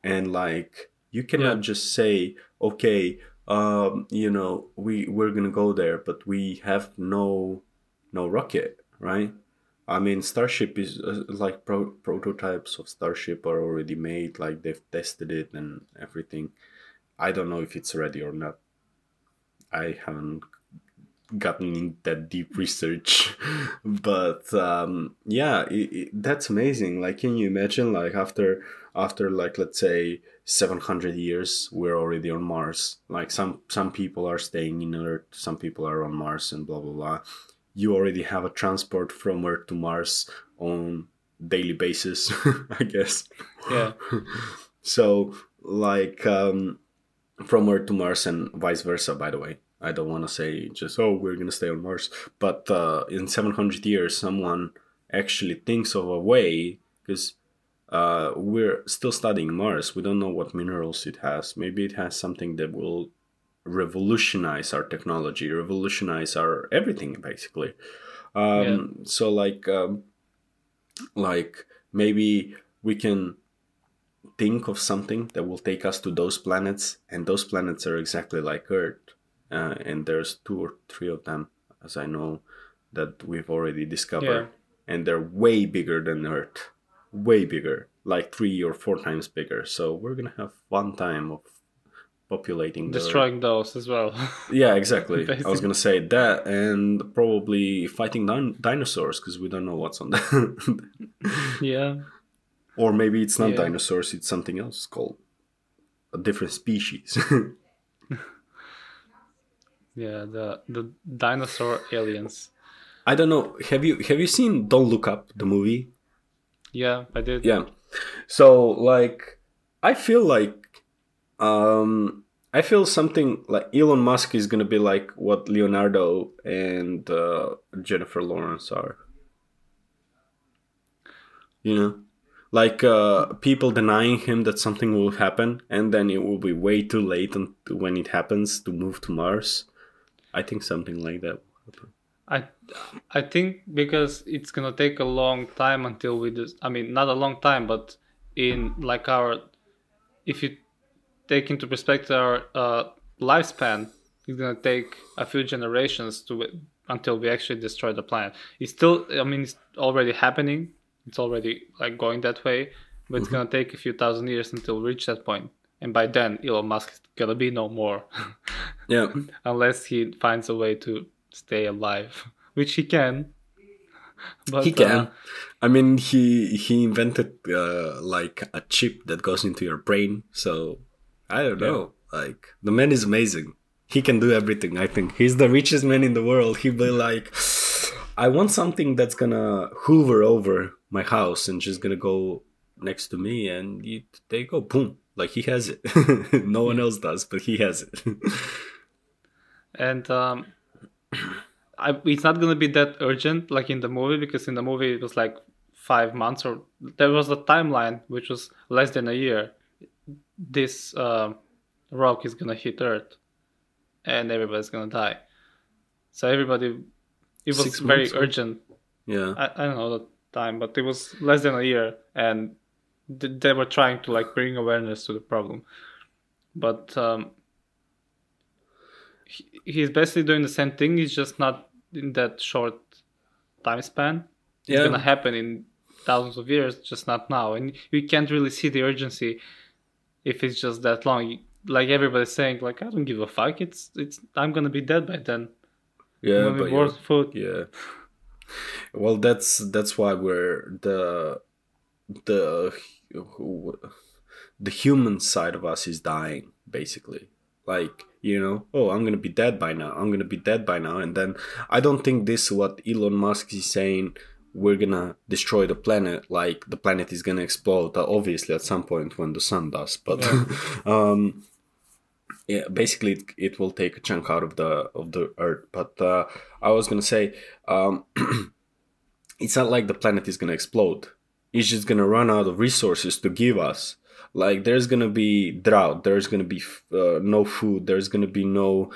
and like you cannot Yeah. just say okay um, you know we we're gonna go there but we have no no rocket right I mean, Starship is uh, like pro- prototypes of Starship are already made. Like they've tested it and everything. I don't know if it's ready or not. I haven't gotten in that deep research, but um, yeah, it, it, that's amazing. Like, can you imagine? Like after after like let's say seven hundred years, we're already on Mars. Like some some people are staying in Earth, some people are on Mars, and blah blah blah you already have a transport from Earth to Mars on daily basis, I guess. Yeah. so like um, from Earth to Mars and vice versa. By the way, I don't want to say just oh we're gonna stay on Mars, but uh, in 700 years, someone actually thinks of a way because. Uh, we're still studying Mars. We don't know what minerals it has. Maybe it has something that will revolutionize our technology, revolutionize our everything basically. Um, So like, um, like maybe we can think of something that will take us to those planets, and those planets are exactly like Earth. Uh, and there's two or three of them, as I know, that we've already discovered. and they're way bigger than Earth, way bigger, like three or four times bigger. So we're gonna have one time of populating the Destroying those as well. Yeah, exactly. I was gonna say that, and probably fighting din- dinosaurs because we don't know what's on that. yeah. or maybe it's not Yeah. dinosaurs; it's something else called a different species. Yeah, the the dinosaur aliens. I don't know. Have you have you seen Don't Look Up the movie? Yeah, I did. Yeah. So like, I feel like, um, I feel something like Elon Musk is gonna be like what Leonardo and uh, Jennifer Lawrence are. You know, like uh, people denying him that something will happen, and then it will be way too late when it happens to move to Mars. I think something like that. will happen. I I think because it's gonna take a long time until we just I mean not a long time but in like our if you take into perspective our uh, lifespan it's gonna take a few generations to until we actually destroy the planet. It's still I mean it's already happening. It's already like going that way but it's gonna take a few thousand years until we reach that point. And by then Elon Musk is gonna be no more. Yeah. unless he finds a way to stay alive, which he can. But, he can. uh, I mean, he he invented uh, like a chip that goes into your brain. So I don't know. Like the man is amazing. He can do everything. I think he's the richest man in the world. He'd be like, I want something that's gonna hoover over my house and just gonna go next to me, and there you go, boom. Like he has it. no one else does, but he has it. and um, I, it's not gonna be that urgent like in the movie because in the movie it was like five months or there was a timeline which was less than a year. This uh, rock is gonna hit Earth, and everybody's gonna die. So everybody, it was Six very months, urgent. yeah. I, I don't know the time, but it was less than a year, and th- they were trying to like bring awareness to the problem. But um, he, he's basically doing the same thing. He's just not in that short time span. It's gonna happen in thousands of years, just not now. And you can't really see the urgency if it's just that long. Like everybody's saying, like I don't give a fuck. It's it's I'm gonna be dead by then. Yeah, but yeah. food. Yeah. Well, that's that's why we're the the the human side of us is dying basically. Like you know, oh, I'm gonna be dead by now. I'm gonna be dead by now, and then I don't think this what Elon Musk is saying. We're gonna destroy the planet. Like the planet is gonna explode. uh, Obviously, at some point when the sun does, but um, yeah basically it, it will take a chunk out of the of the earth but uh, i was gonna say um, it's not like the planet is gonna explode it's just gonna run out of resources to give us like there's gonna be drought there's gonna be uh, no food there's gonna be no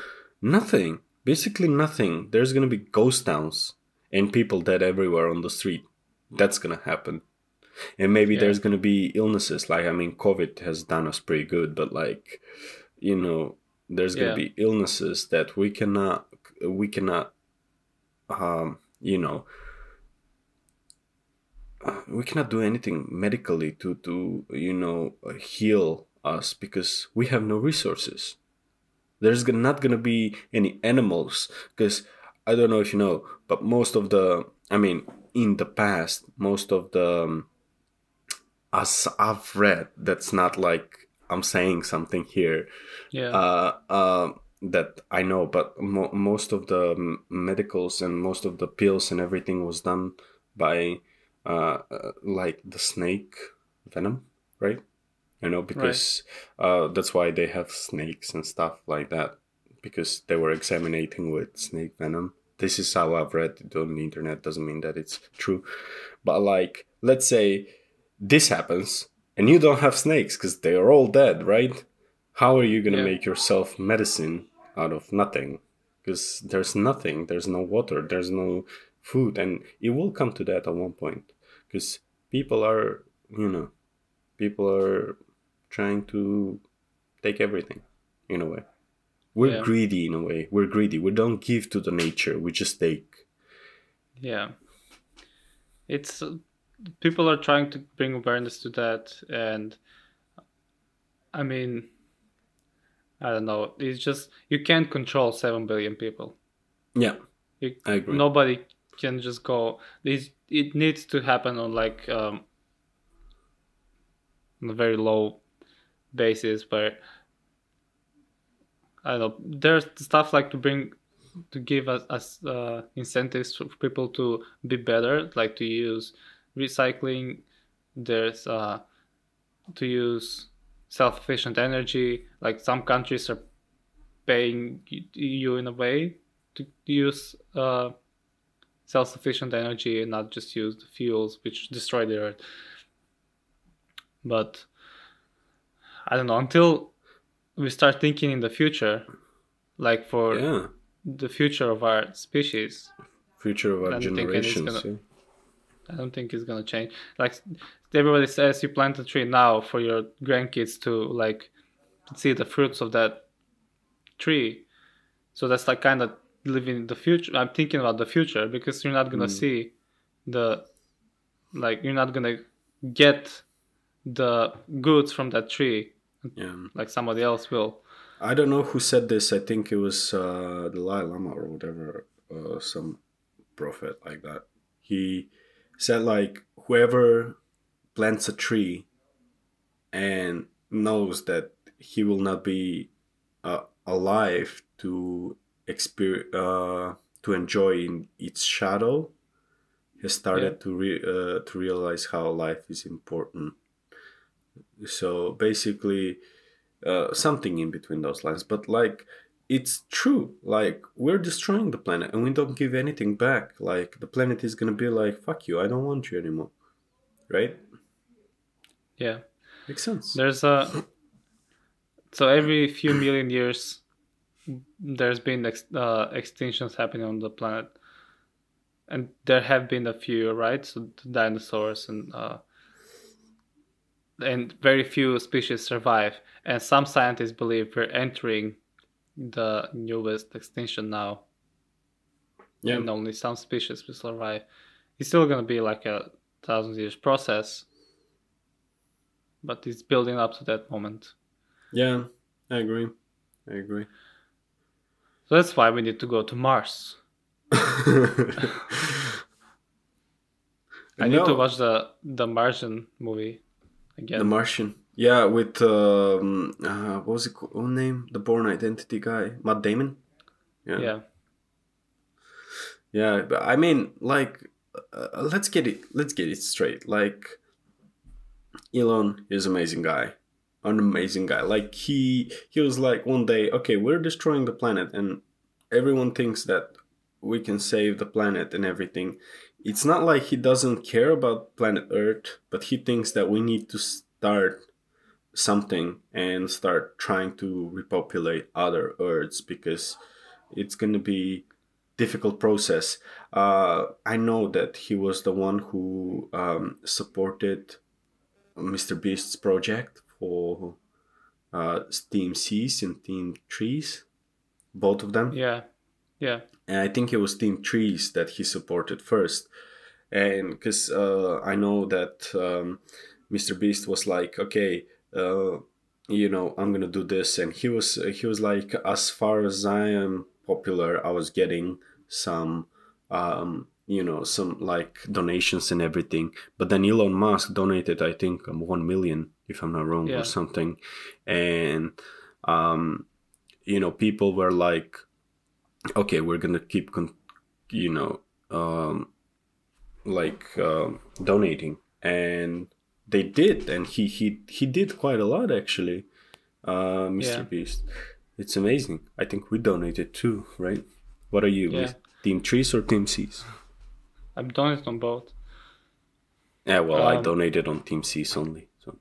nothing basically nothing there's gonna be ghost towns and people dead everywhere on the street that's gonna happen and maybe Yeah. there's gonna be illnesses like i mean covid has done us pretty good but like you know there's gonna Yeah. be illnesses that we cannot we cannot um you know we cannot do anything medically to to you know heal us because we have no resources there's not gonna be any animals because i don't know if you know but most of the i mean in the past most of the um, as i've read that's not like i'm saying something here Yeah. uh, uh, that I know, but mo- most of the medicals and most of the pills and everything was done by uh, uh, like the snake venom, right? You know, because uh, that's why they have snakes and stuff like that because they were examining with snake venom. This is how I've read it on the internet. Doesn't mean that it's true, but like, let's say this happens and you don't have snakes because they are all dead, right? how are you going to Yeah. make yourself medicine out of nothing because there's nothing there's no water there's no food and it will come to that at one point because people are you know people are trying to take everything in a way we're Yeah. greedy in a way we're greedy we don't give to the nature we just take Yeah. it's uh, people are trying to bring awareness to that, and I mean, I don't know. It's just you can't control seven billion people. Yeah, You, I agree. nobody can just go. This it needs to happen on like um, on a very low basis where I don't know. There's stuff like to bring to give us, us uh, incentives for people to be better, like to use recycling. There's uh, to use self-efficient energy. Like some countries are paying you in a way to use uh, self-sufficient energy and not just use the fuels which destroy the earth. But I don't know until we start thinking in the future, like for yeah, the future of our species. future of our anything's generations. gonna- yeah. I don't think it's gonna change. Like everybody says, you plant a tree now for your grandkids to like see the fruits of that tree. So that's like kind of living in the future. I'm thinking about the future because you're not gonna see the like you're not gonna get the goods from that tree yeah. like somebody else will. I don't know who said this. I think it was uh, Dalai Lama or whatever, uh, some prophet like that. He said like whoever plants a tree and knows that he will not be uh, alive to experience uh, to enjoy in its shadow has started to re- uh, to realize how life is important. So basically, uh, something in between those lines. But like, it's true. Like we're destroying the planet, and we don't give anything back. Like the planet is gonna be like, "Fuck you! I don't want you anymore." Right? Yeah. Makes sense. There's a so every few million years, there's been ex, uh, extinctions happening on the planet, and there have been a few, right? So the dinosaurs and uh, and very few species survive. And some scientists believe we're entering the newest extinction now, Yeah. and only some species will survive. It's still gonna be like a thousand years process, but it's building up to that moment. Yeah. I agree. I agree. So that's why we need to go to Mars. I need to watch the the Martian movie again. The Martian. Yeah, with um, uh, what was it called? What name? The Bourne Identity guy, Matt Damon. yeah. Yeah, but I mean, like, uh, let's get it. Let's get it straight. Like, Elon is an amazing guy, an amazing guy. Like he he was like one day, okay, we're destroying the planet, and everyone thinks that we can save the planet and everything. It's not like he doesn't care about planet Earth, but he thinks that we need to start something and start trying to repopulate other Earths because it's gonna be difficult process. Uh, I know that he was the one who um, supported Mr. Beast's project for uh, Team Seas and Team Trees, both of them. Yeah. Yeah. And I think it was Team Trees that he supported first. And because uh, I know that um, Mr. Beast was like, okay, uh, you know, I'm gonna do this, and he was he was like, as far as I am popular, I was getting some, um, you know, some like donations and everything. But then Elon Musk donated, I think, um, one million, if I'm not wrong, Yeah. or something, and um, you know, people were like, okay, we're gonna keep, con- you know, um, like um donating, and they did, and he he he did quite a lot actually, uh, Mr. Yeah. Beast. It's amazing. I think we donated too, right? What are you, Yeah. Team Trees or Team Seas? I'm donated on both. Yeah, well, I Um, donated on Team Seas only. So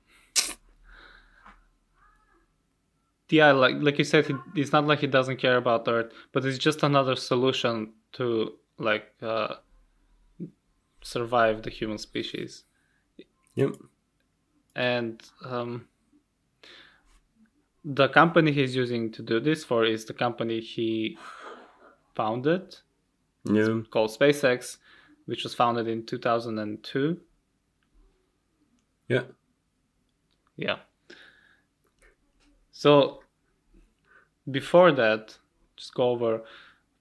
Yeah, like like you said, it's not like he doesn't care about Earth, but it's just another solution to like uh, survive the human species. yep. and um, the company he's using to do this for is the company he founded Yeah. called SpaceX, which was founded in 2002. Yeah. Yeah. So before that, just go over a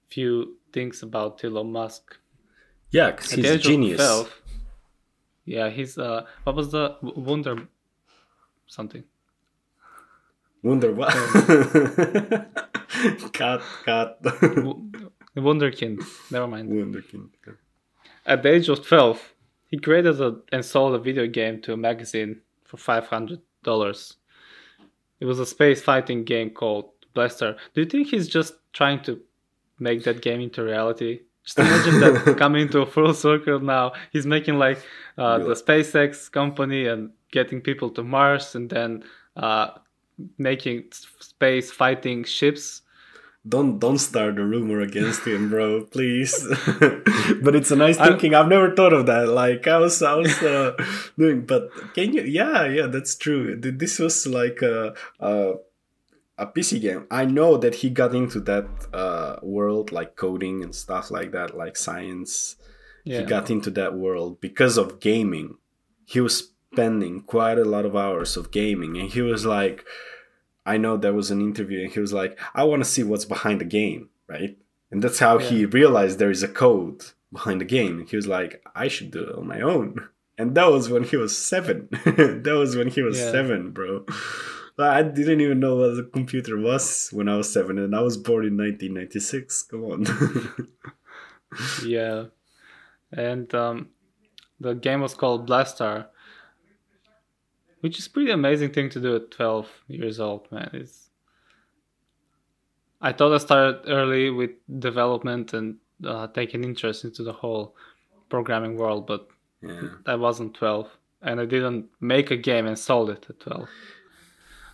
few things about Elon Musk. Yeah, because he's a genius. 12 yeah, he's uh, what was the Wonder something? Wonder what? cut, cut. W- Wunderkind. Never mind. Wunderkind. At the age of 12, he created a, and sold a video game to a magazine for $500. It was a space fighting game called Blastar. Do you think he's just trying to make that game into reality? Just imagine that coming to a full circle now. He's making like uh, the SpaceX company and getting people to Mars and then uh, making space fighting ships. Don't don't start a rumor against him, bro. Please. but it's a nice thinking. I've never thought of that. Like I was, I was uh, doing. But can you? Yeah, yeah, that's true. This was like a a, a PC game. I know that he got into that uh, world, like coding and stuff like that, like science. Yeah. He got into that world because of gaming. He was spending quite a lot of hours of gaming, and he was like, I know there was an interview, and he was like, I want to see what's behind the game, right? And that's how he realized there is a code behind the game. And he was like, I should do it on my own. And that was when he was seven. that was when he was Yeah. seven, bro. I didn't even know what a computer was when I was seven, and I was born in 1996. Come on. Yeah. And um, the game was called Blastar, which is pretty amazing thing to do at 12 years old, man. It's I thought I started early with development and uh, taking interest into the whole programming world, but yeah. I wasn't 12 and I didn't make a game and sold it at 12.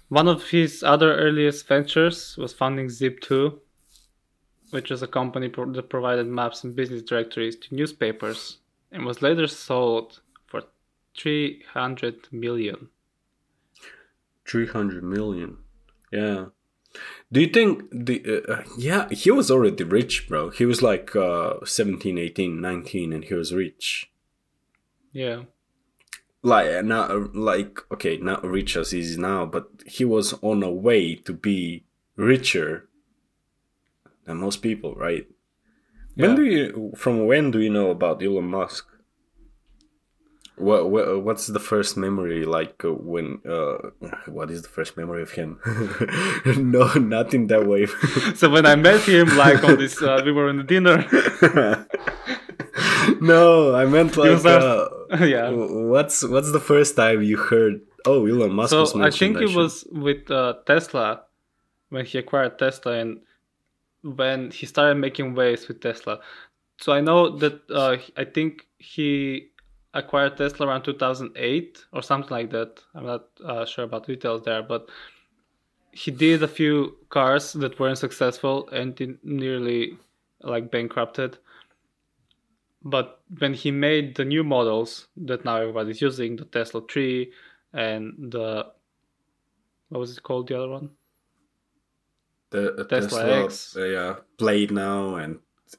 One of his other earliest ventures was founding Zip2, which was a company pro- that provided maps and business directories to newspapers and was later sold for 300 million. 300 million. Yeah. Do you think the uh, uh, yeah, he was already rich, bro. He was like uh 17, 18, 19 and he was rich. Yeah. Like uh, not uh, like okay, not rich as he is now, but he was on a way to be richer than most people, right? When do you from when do you know about Elon Musk? What, what what's the first memory like uh, when uh what is the first memory of him? no, not in that way. So when I met him, like on this, uh, we were in the dinner. no, I meant like uh, yeah. what's what's the first time you heard oh Elon Musk was So I think it was with uh, Tesla when he acquired Tesla and when he started making waves with Tesla. So I know that uh, I think he acquired Tesla around 2008 or something like that. I'm not uh, sure about details there, but he did a few cars that weren't successful and nearly like bankrupted. But when he made the new models that now everybody's using, the Tesla 3 and the what was it called the other one? the uh, Tesla Tesla, X. uh, yeah, Blade now and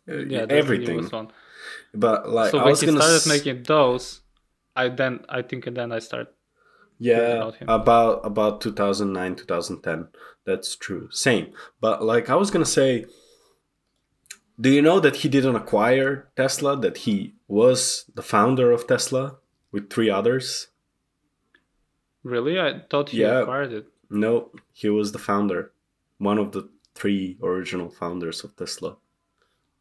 uh, Yeah, the everything. But like so I when was he gonna started s- making those, I then I think and then I start yeah about about 2009 2010 that's true. Same. But like i was gonna say do you know that he didn't acquire tesla? That he was the founder of tesla with three others? Really. I thought he Yeah. acquired it. no he was the founder. One of the three original founders of tesla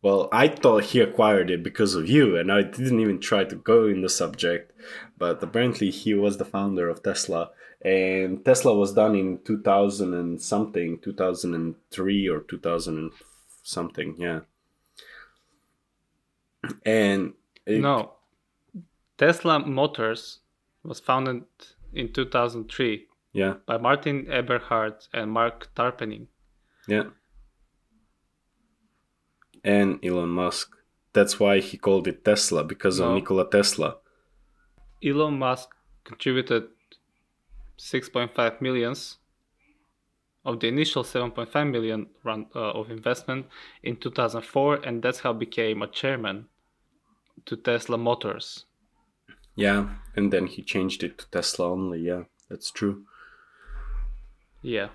well i thought he acquired it because of you and i didn't even try to go in the subject but apparently he was the founder of tesla and tesla was done in 2000 and something 2003 or 2000 and something yeah and it- No, Tesla Motors was founded in 2003 yeah by Martin Eberhard and Mark Tarpenning. Yeah. And Elon Musk. That's why he called it Tesla because of Nikola Tesla. Elon Musk contributed 6.5 millions of the initial 7.5 million run, uh, of investment in 2004 and that's how became a chairman to Tesla Motors. Yeah, and then he changed it to Tesla only. Yeah, that's true. Yeah.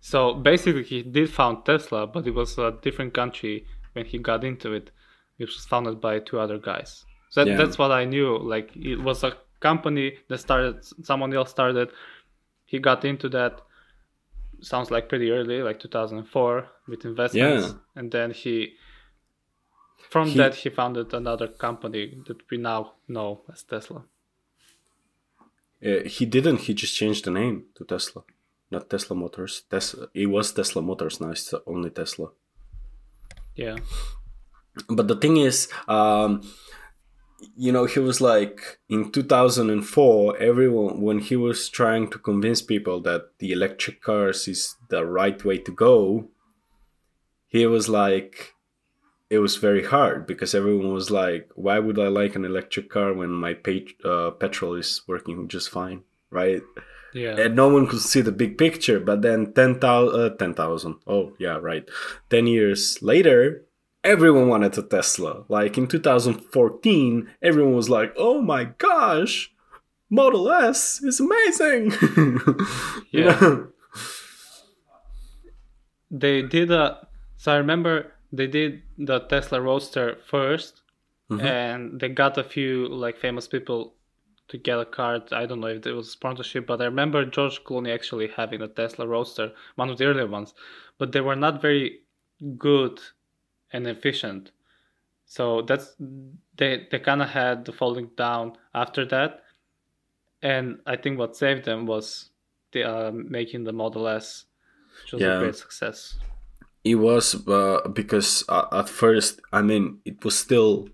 So basically, he did found Tesla, but it was a different country when he got into it, which was founded by two other guys. So that, Yeah. that's what I knew. Like it was a company that started, someone else started. He got into that. Sounds like pretty early, like 2004, with investments, Yeah. and then he. From He- that, he founded another company that we now know as Tesla. Uh, he didn't. He just changed the name to Tesla, not Tesla Motors. Tesla. It was Tesla Motors. Now it's only Tesla. Yeah, but the thing is um you know he was like in 2004 everyone when he was trying to convince people that the electric cars is the right way to go he was like it was very hard because everyone was like why would i like an electric car when my uh, petrol is working just fine right yeah, and no one could see the big picture. But then 10,000, uh, 10,000. Oh, yeah, right. 10 years later, everyone wanted a Tesla. Like in 2014, everyone was like, oh my gosh, Model S is amazing. You Yeah. know? they did a so i remember they did the tesla roadster 1st and they got a few like famous people to get a card. I don't know if it was sponsorship but i remember george clooney actually having a tesla roadster one of the earlier ones but they were not very good and efficient. So that's they they kind of had the falling down after that. And i think what saved them was the uh, making the model s which was Yeah. a great success. It was uh, because uh, at first, I mean, it was still,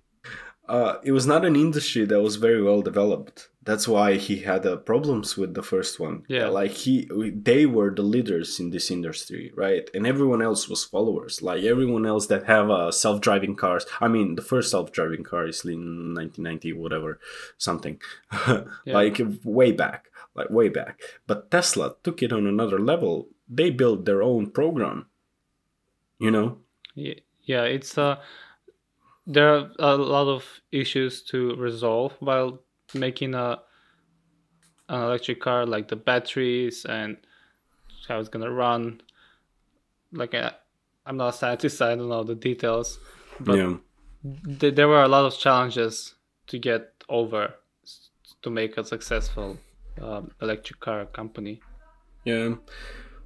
uh, it was not an industry that was very well developed. That's why he had uh, problems with the first one. Yeah. like he, they were the leaders in this industry, right? And everyone else was followers. Like everyone else that have uh, self-driving cars. I mean, the first self-driving car is in 1990, whatever, something, yeah. like way back, like way back. But Tesla took it on another level. They built their own program you know Ye- yeah it's uh there are a lot of issues to resolve while making a an electric car like the batteries and how it's gonna run. Like I, i'm not a scientist i don't know the details but yeah. th- there were a lot of challenges to get over to make a successful um, electric car company. Yeah.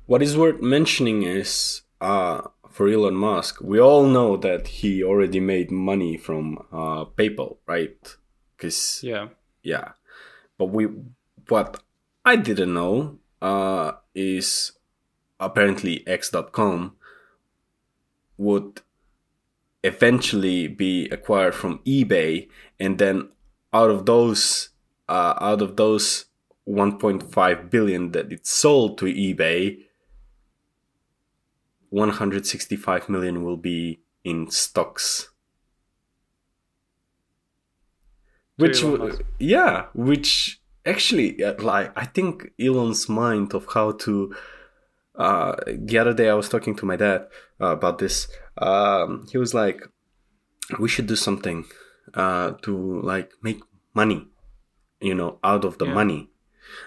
What is worth mentioning is uh for elon musk we all know that he already made money from uh paypal right? Because yeah. Yeah. But we what i didn't know uh is apparently x.com would eventually be acquired from ebay and then out of those uh, out of those 1.5 billion that it sold to ebay 165 million will be in stocks. Which yeah which actually uh, like i think elon's mind of how to uh the other day i was talking to my dad uh, about this um he was like we should do something uh to like make money you know out of the Yeah. money.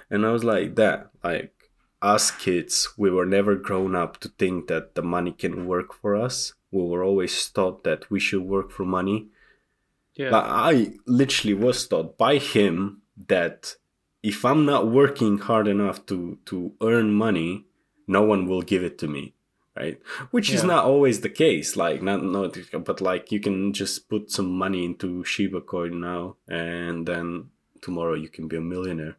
And i was like that like us kids we were never grown up to think that the money can work for us we were always taught that we should work for money yeah like I literally was taught by him that if I'm not working hard enough to to earn money, no one will give it to me, right? Which is not always the case. Like not not, but like you can just put some money into Shiba Coin now, and then tomorrow you can be a millionaire.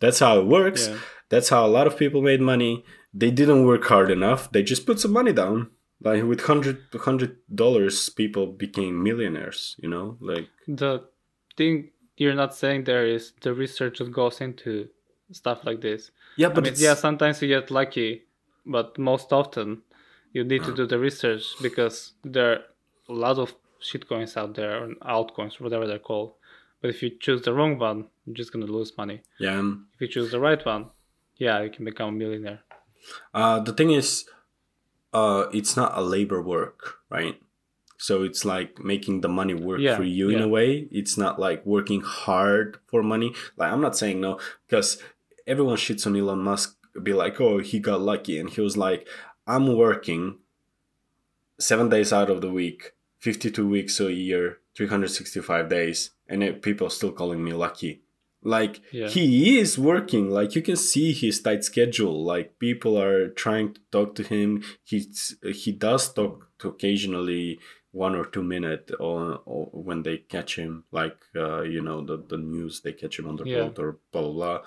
That's how it works. Yeah. That's how a lot of people made money. They didn't work hard enough. They just put some money down. Like with hundred hundred dollars, people became millionaires. You know, like the thing you're not saying there is the research that goes into stuff like this. yeah, I but mean, yeah, sometimes you get lucky, but most often you need to do the research because there are a lot of shitcoins out there and altcoins, whatever they're called. But if you choose the wrong one, you're just gonna lose money. yeah. If you choose the right one, yeah, you can become a millionaire. Uh, the thing is, uh, it's not a labor work, right? So it's like making the money work Yeah, for you in a way. It's not like working hard for money. Like I'm not saying no because everyone shits on Elon Musk. Be like, oh, he got lucky, and he was like, I'm working seven days out of the week, 52 weeks a year, 365 days, and it, people are still calling me lucky. Like Yeah. he is working. Like you can see his tight schedule. Like people are trying to talk to him. He's he does talk to occasionally one or two minute or, or when they catch him. Like uh, you know the the news they catch him on the Yeah. road or blah blah blah.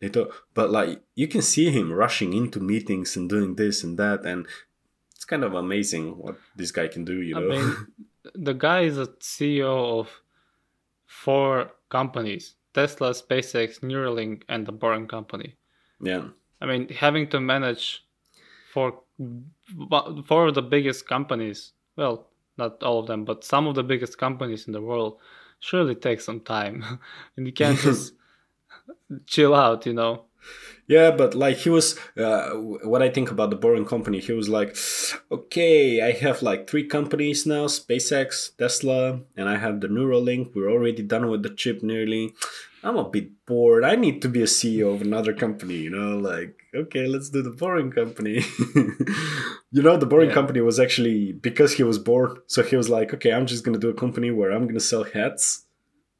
They talk, but like you can see him rushing into meetings and doing this and that, and it's kind of amazing what this guy can do. You I know. mean, the guy is a CEO of four companies: Tesla, SpaceX, Neuralink, and the Boring Company. yeah. I mean, having to manage for four of the biggest companies. Well, not all of them, but some of the biggest companies in the world surely takes some time, and you can't just chill out. You know. Yeah, but like he was, uh, what I think about the Boring Company, he was like, okay, I have like three companies now SpaceX, Tesla, and I have the Neuralink. We're already done with the chip nearly. I'm a bit bored. I need to be a CEO of another company, you know? Like, okay, let's do the Boring Company. you know, the Boring Yeah. Company was actually because he was bored. So he was like, okay, I'm just going to do a company where I'm going to sell hats.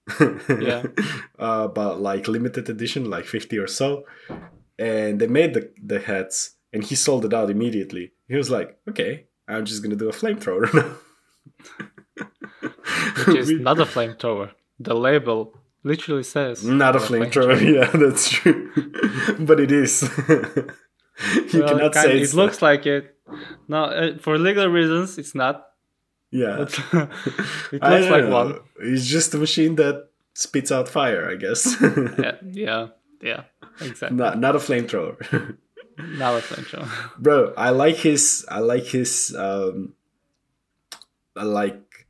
Yeah. uh, but like limited edition, like 50 or so. And they made the, the hats and he sold it out immediately. He was like, okay, I'm just to do a flamethrower now. which is not a flamethrower. The label literally says Not a flamethrower. Yeah, that's true. but it is. you Well, cannot say it looks like it. No, uh, for legal reasons, it's not. Yeah. It looks like know. one. It's just a machine that spits out fire, I guess. Yeah, yeah, yeah, exactly. not not a flamethrower. Now a flamethrower. Bro, I like his I like his um I like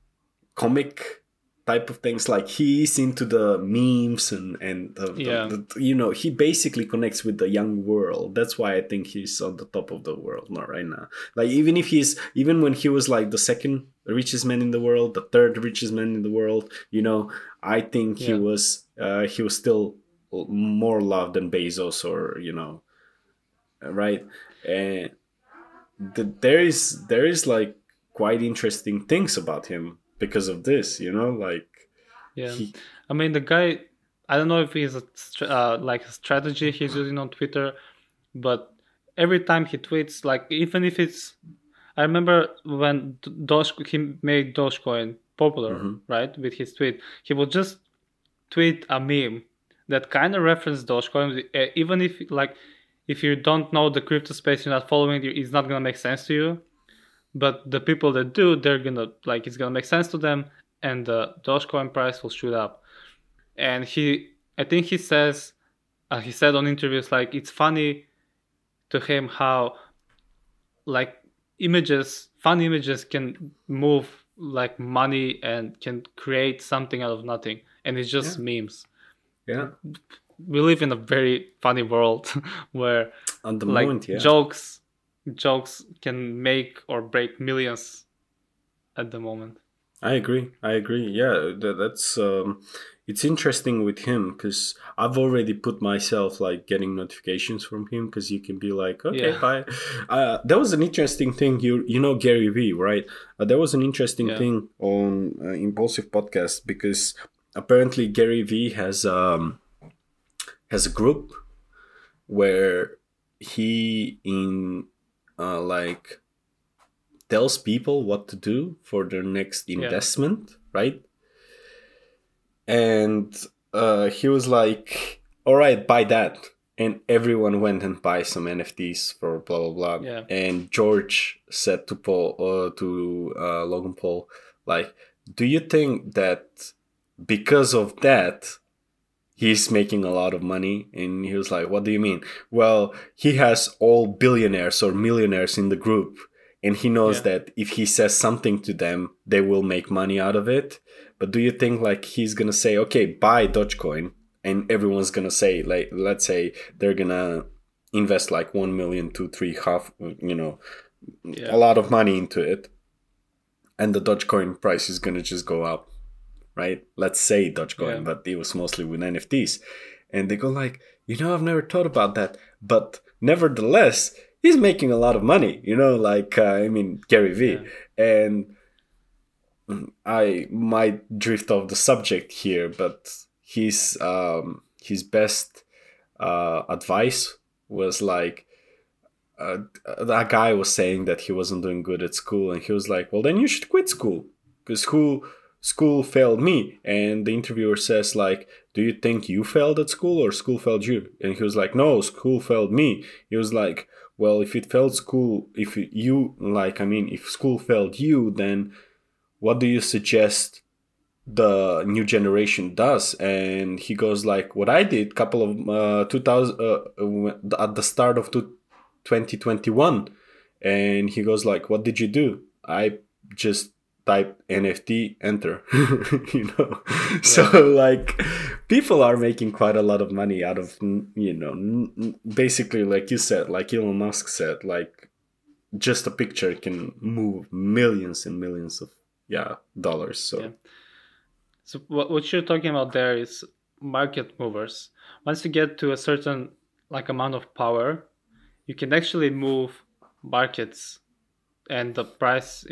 comic type of things like he's into the memes and and the, the- Yeah. the- you know he basically connects with the young world that's why i think he's on the top of the world not right now like even if he's even when he was like the second richest man in the world the third richest man in the world you know i think he was uh he was still more loved than bezos or you know right and th- there is there is like quite interesting things about him because of this you know like Yeah, he, I mean the guy. I don't know if he's a uh, like a strategy he's using on Twitter, but every time he tweets, like even if it's, I remember when Doge he made Dogecoin popular, Mhm. right? With his tweet, he would just tweet a meme that kind of referenced Dogecoin, uh, even if like if you don't know the crypto space, you're not following it, it's not gonna make sense to you. But the people that do, they're gonna like it's gonna make sense to them, and the Dogecoin price will shoot up. And he, I think he says, uh, he said on interviews like it's funny to him how like images, fun images can move like money and can create something out of nothing, and it's just memes. Yeah. We live in a very funny world where on the like moment yeah. jokes jokes can make or break millions at the moment. I agree. I agree. Yeah that, that's um it's interesting with him because i've already put myself like getting notifications from him because you can be like okay Yeah. bye. Uh, that was an interesting thing you you know gary vee right? Uh, there was an interesting Yeah. thing on uh, Impaulsive podcast because apparently gary vee has um has a group where he in uh, like tells people what to do for their next investment right? And uh, he was like all right buy that. And everyone went and buy some nfts for blah blah blah. Yeah. and george said to paul uh, to uh, logan paul like do you think that because of that he's making a lot of money and he was like what do you mean well he has all billionaires or millionaires in the group and he knows Yeah. that if he says something to them they will make money out of it but do you think like he's gonna say okay buy dogecoin and everyone's gonna say like let's say they're gonna invest like one million two three half you know Yeah. a lot of money into it and the Dogecoin price is gonna just go up, right? Let's say Dogecoin, Yeah. but it was mostly with NFTs, and they go like, you know, I've never thought about that, but nevertheless, he's making a lot of money, you know, like uh, I mean Gary Vee, and I might drift off the subject here, but his um, his best uh, advice was like uh, that guy was saying that he wasn't doing good at school, and he was like, "Well, then you should quit school because school school failed me." And the interviewer says like, "Do you think you failed at school or school failed you?" And he was like, "No, school failed me." He was like, "Well, if it failed school, if you like, I mean, if school failed you, then." what do you suggest the new generation does and he goes like what i did couple of uh 2000 uh, at the start of two- 2021 and he goes like what did you do i just typed nft enter you know so like people are making quite a lot of money out of you know basically like you said like elon musk said like just a picture can move millions and millions of yeah dollars so Yeah. So what what you're talking about there is market movers. Once you get to a certain like amount of power, you can actually move markets and the price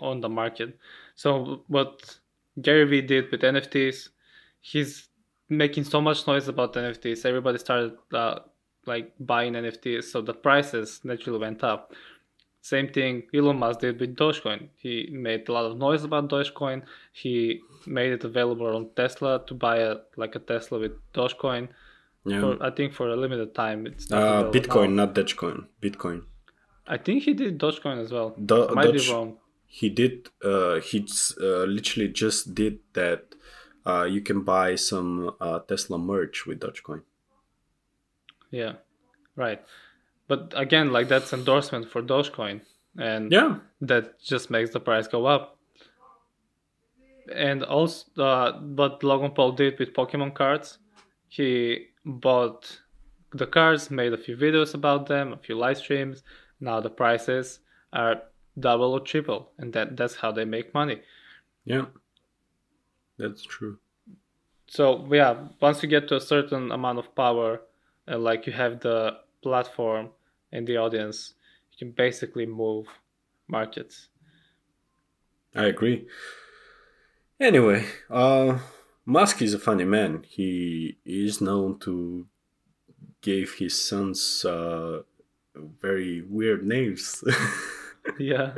on the market. So what Gary Vee did with NFTs, he's making so much noise about NFTs. Everybody started uh, like buying NFTs, so the prices naturally went up. Same thing Elon Musk did with Dogecoin. He made a lot of noise about Dogecoin. He made it available on Tesla to buy a like a Tesla with Dogecoin. yeah For, I think for a limited time. It's not uh, bitcoin now. not dogecoin bitcoin I think he did Dogecoin as well. Do- I might Doge- be wrong. he did uh he uh, literally just did that uh you can buy some uh tesla merch with dogecoin Yeah, right. But again, like that's endorsement for Dogecoin, and yeah that just makes the price go up. And also, uh, what Logan Paul did with Pokemon cards, he bought the cards, made a few videos about them, a few live streams. Now the prices are double or triple, and that that's how they make money. yeah that's true So yeah, once you get to a certain amount of power, uh, like you have the platform and the audience, you can basically move markets. I agree. Anyway, uh, Musk is a funny man. He is known to give his sons uh, very weird names. Yeah,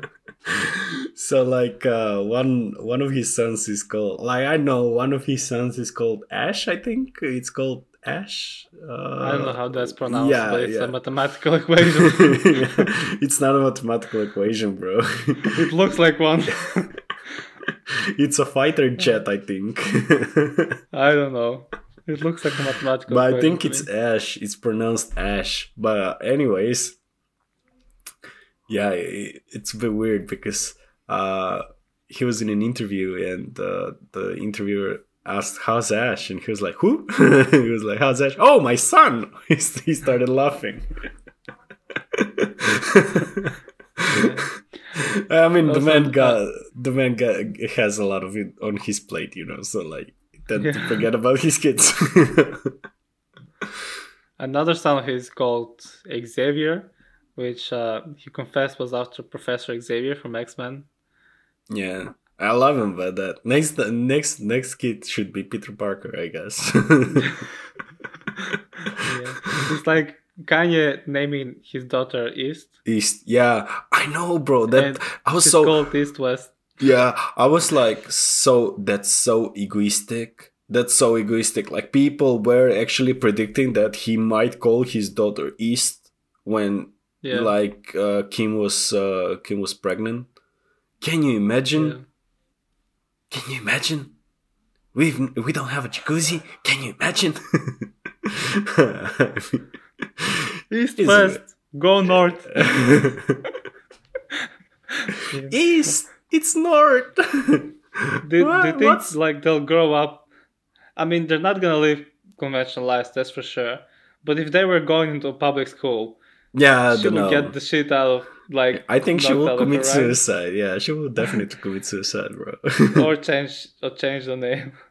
so like uh, one one of his sons is called like I know one of his sons is called Ash. I think it's called Ash. Uh, I don't know how that's pronounced, yeah, but it's yeah. a mathematical equation. it's not a mathematical equation, bro. it looks like one. it's a fighter jet, I think. I don't know. It looks like a mathematical. but I think it's. Ash. It's pronounced Ash. But uh, anyways, yeah, i it's a bit weird because uh, he was in an interview and uh, the interviewer asked, "How's Ash?" and he was like, "Who?" he was like, "How's Ash?" "Oh, my son." he started laughing. I mean, the Also, man uh, got the man got has a lot of it on his plate, you know. So like, to Yeah. forget about his kids. Another son of his called Xavier, which uh, he confessed was after Professor Xavier from X Men. yeah, I love him, but that next next next kid should be Peter Parker, I guess. Yeah. It's like Kanye naming his daughter East. East, yeah, I know, bro. That and I was so called East West. Yeah, I was like, so that's so egoistic. That's so egoistic. Like people were actually predicting that he might call his daughter East when Yeah. like uh, Kim was uh, Kim was pregnant. Can you imagine? yeah. Can you imagine? We've we don't have a jacuzzi. Can you imagine? East West, go north. East, it's north. Do, do you think what's- like they'll grow up? I mean, they're not gonna live conventional lives, that's for sure. But if they were going into a public school, Yeah, she don't will know. get the shit out of like. I think she will commit her, right? suicide. Yeah, she will definitely commit suicide, bro. or change or change the name.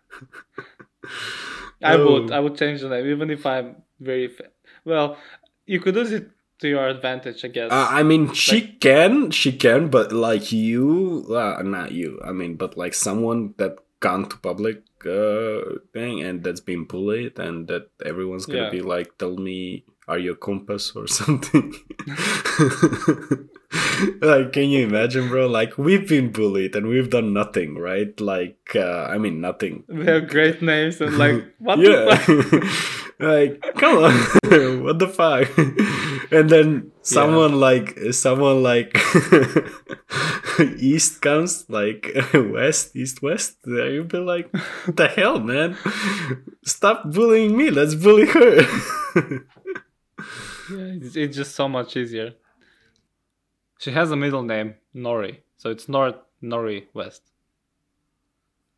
I Oh. would I would change the name even if I'm very fa- well. You could use it to your advantage, I guess. Uh, I mean, she can, she can, but like you, uh, not you. I mean, but like someone that gone to public uh, thing and that's been bullied, and that everyone's gonna Yeah. be like, "Tell me, are you a compass or something?" like, can you imagine, bro? Like, we've been bullied and we've done nothing, right? Like, uh, I mean, nothing. we have great names and like what yeah. Like, come on, what the fuck? and then someone like someone like east comes like west, east, west. There You'll be like, the hell, man? Stop bullying me. Let's bully her. Yeah, it's, it's just so much easier. She has a middle name, Nori, so it's North Nori West.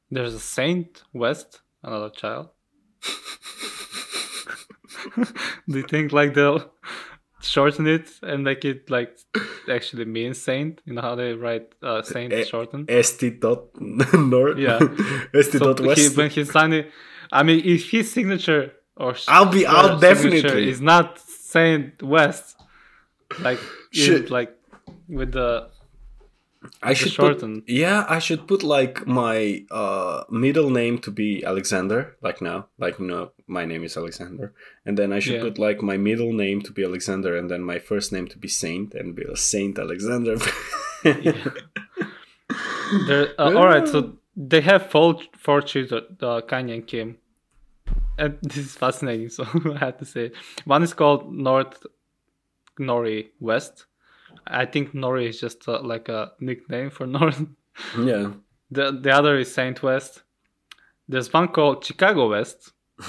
There's a Saint West, another child. Do you think like they'll shorten it and make it like actually mean saint? You know how they write uh, saint Eh, shortened? St. dot north. Yeah. St. So dot he, west. when he's signing, I mean, if his signature or I'll be- her I'll definitely- is not Saint West, like Shit. in, like with the I should shorten. put, yeah, I should put like my uh middle name to be Alexander, like now, like no, my name is Alexander, and then I should Yeah. put like my middle name to be Alexander, and then my first name to be Saint, and be a Saint Alexander. Uh, all right, so they have four four children, uh, Kanye and Kim, and this is fascinating. So I have to say, one is called North Nori West. I think Nori is just uh, like a nickname for North. yeah. The the other is Saint West. There's one called Chicago West.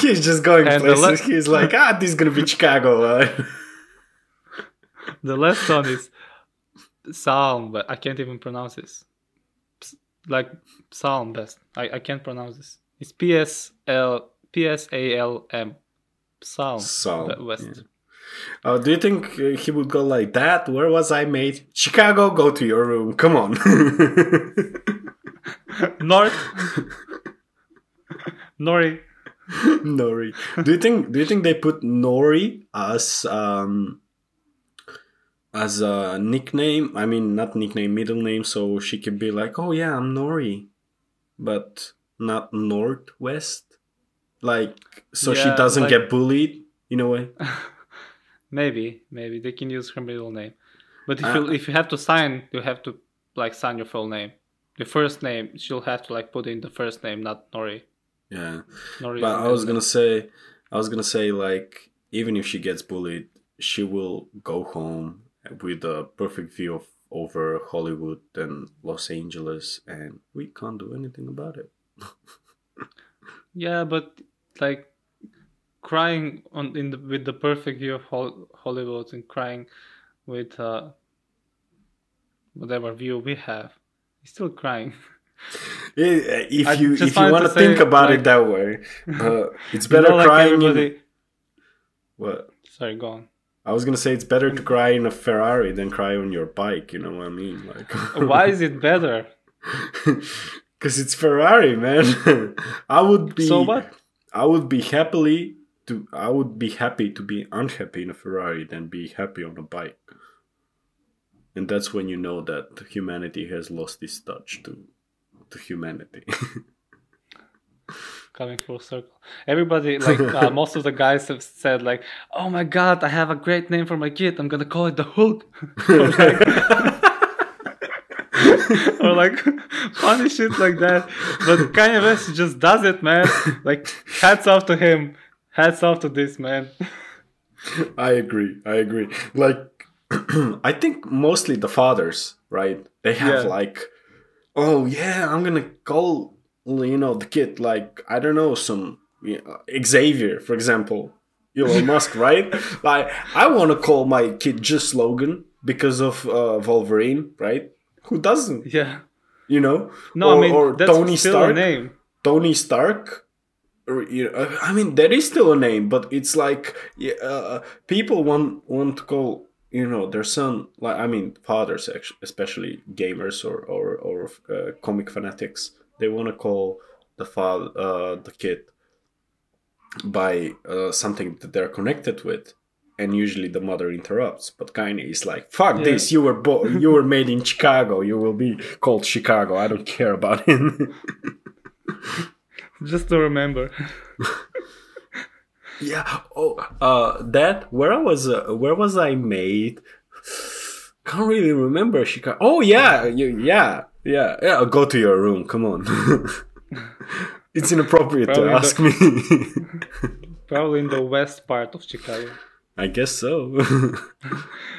He's just going And places. He's like, ah, this is gonna be Chicago. uh." The last one is Psalm, but I can't even pronounce this. Like Psalm best. I, I can't pronounce this. It's P S L P S A L M. Psalm, Be- West. yeah. Oh, do you think uh, he would go like that? Where was I, mate? Chicago. Go to your room. Come on. North. Nori. Nori. Do you think? Do you think they put Nori as um as a nickname? I mean, not nickname, middle name, so she could be like, "Oh yeah, I'm Nori," but not Northwest. Like, so she doesn't like- get bullied in a way. Maybe, maybe they can use her middle name. But if Uh, you if you have to sign, you have to like sign your full name. Your first name, she'll have to like put in the first name, not Nori. Yeah. Nori. But I was gonna say, I was gonna say, like, even if she gets bullied, she will go home with a perfect view of over Hollywood and Los Angeles, and we can't do anything about it. Yeah, but like crying on in the with the perfect view of Hol- Hollywood and crying with uh, whatever view we have, still crying. Eh, If I you if you want to think about like- it that way, uh, it's You better know, crying. everybody. In, what Sorry, go on. I was gonna say, it's better to cry in a Ferrari than cry on your bike. You know what I mean? Like, Why is it better? Because it's Ferrari, man. I would be. So what? I would be happily to. I would be happy to be unhappy in a Ferrari than be happy on a bike. And that's when you know that humanity has lost its touch to, to humanity. Coming full circle. Everybody, like uh, most of the guys have said, like, "Oh my God, I have a great name for my kid. I'm gonna call it the Hulk." Or, like, or like funny shit like that. But Kanye West just does it, man. Like, hats off to him. Hats off to this man. I agree. I agree. Like, I think mostly the fathers, right? They have Yeah. like, oh yeah, I'm gonna call you know the kid like I don't know some you know, Xavier, for example, Elon Musk, right? Like, I want to call my kid just Logan because of uh, Wolverine, right? Who doesn't? Yeah. You know? No, or, I mean or that's Tony Stark. name. Tony Stark. or, you know, I mean, there is still a name, but it's like yeah, uh, people want want to call you know their son like I mean fathers especially gamers or or or uh, comic fanatics. They want to call the father uh, the kid by uh, something that they're connected with and usually the mother interrupts but Kanye is like fuck Yeah. this you were bo- you were made in chicago you will be called chicago i don't care about it Just to remember. yeah oh uh that where i was uh, where was i made can't really remember chicago oh yeah you, yeah yeah yeah go to your room come on it's inappropriate Probably to the- ask me Probably in the west part of Chicago. I guess so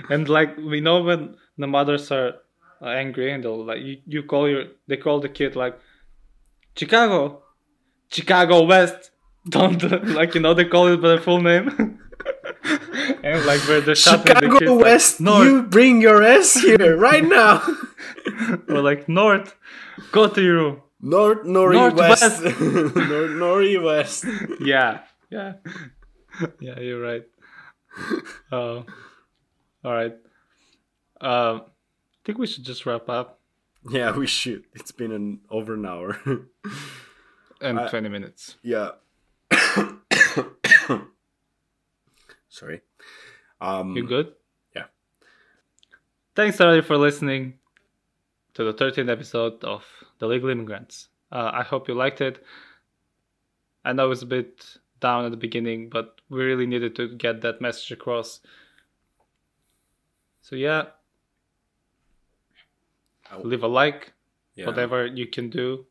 And like we know when the mothers are uh, angry and they'll like you, you call your they call the kid like Chicago, Chicago West. Don't like you know they call it by their full name. and like where they're shouting at the chicago kids, like, west North you bring your ass here right now or like North, go to your room. North, Nori, Northwest. West. Nor- Nori, West. Yeah, yeah, yeah. You're right. Uh, all right. Um, I think we should just wrap up Yeah, we should. It's been an over an hour. and I- 20 minutes. yeah. Sorry. Um, You good? Yeah. Thanks, everybody, for listening to the 13th episode of The Legal Immigrants. Uh, I hope you liked it. I know it was a bit down at the beginning, but we really needed to get that message across. So, yeah, oh. leave a like, yeah. whatever you can do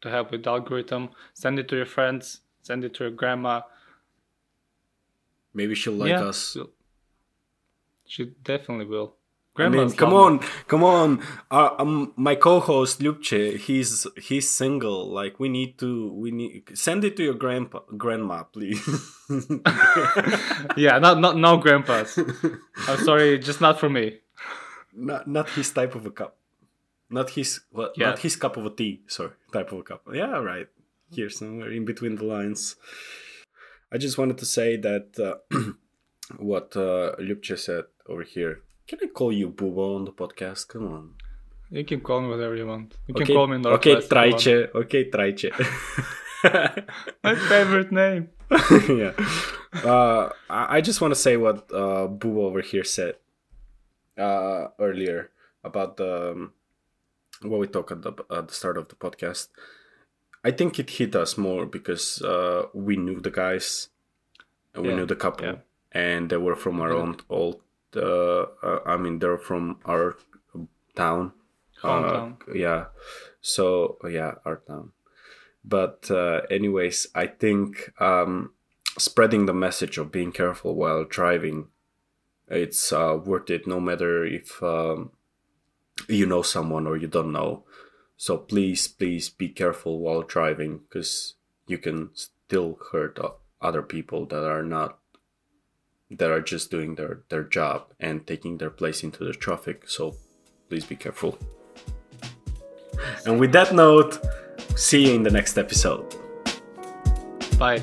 to help with the algorithm. Send it to your friends, send it to your grandma. Maybe she'll like yeah, us. She definitely will. I mean, come on, come on. Uh, um, my co-host Ljupche, he's he's single. Like we need to, we need send it to your grandpa, grandma, please. yeah, not not no grandpas. I'm sorry, just not for me. not not his type of a cup. Not his what? Yeah. Not his cup of a tea. Sorry, type of a cup. Yeah, right. Here somewhere in between the lines. I just wanted to say that uh, what uh, Ljupche said over here. Can I call you Bubo on the podcast? Come on. You can call me whatever you want. You can call me okay, if you trajče. Okay, trajče. My favorite name. yeah. Uh, I just want to say what uh, Boo over here said uh, earlier about the um, what we talked at the, at the start of the podcast. I think it hit us more because uh, we knew the guys, and we Yeah, knew the couple, yeah. and they were from our Yeah. own old. Uh, uh, I mean, they're from our town. Hometown. Uh, yeah. So yeah, our town. But uh, anyways, I think um, spreading the message of being careful while driving, it's uh, worth it. No matter if um, you know someone or you don't know. So please, please be careful while driving because you can still hurt other people that are not that are just doing their their job and taking their place into the traffic. So please be careful. And with that note, see you in the next episode. Bye.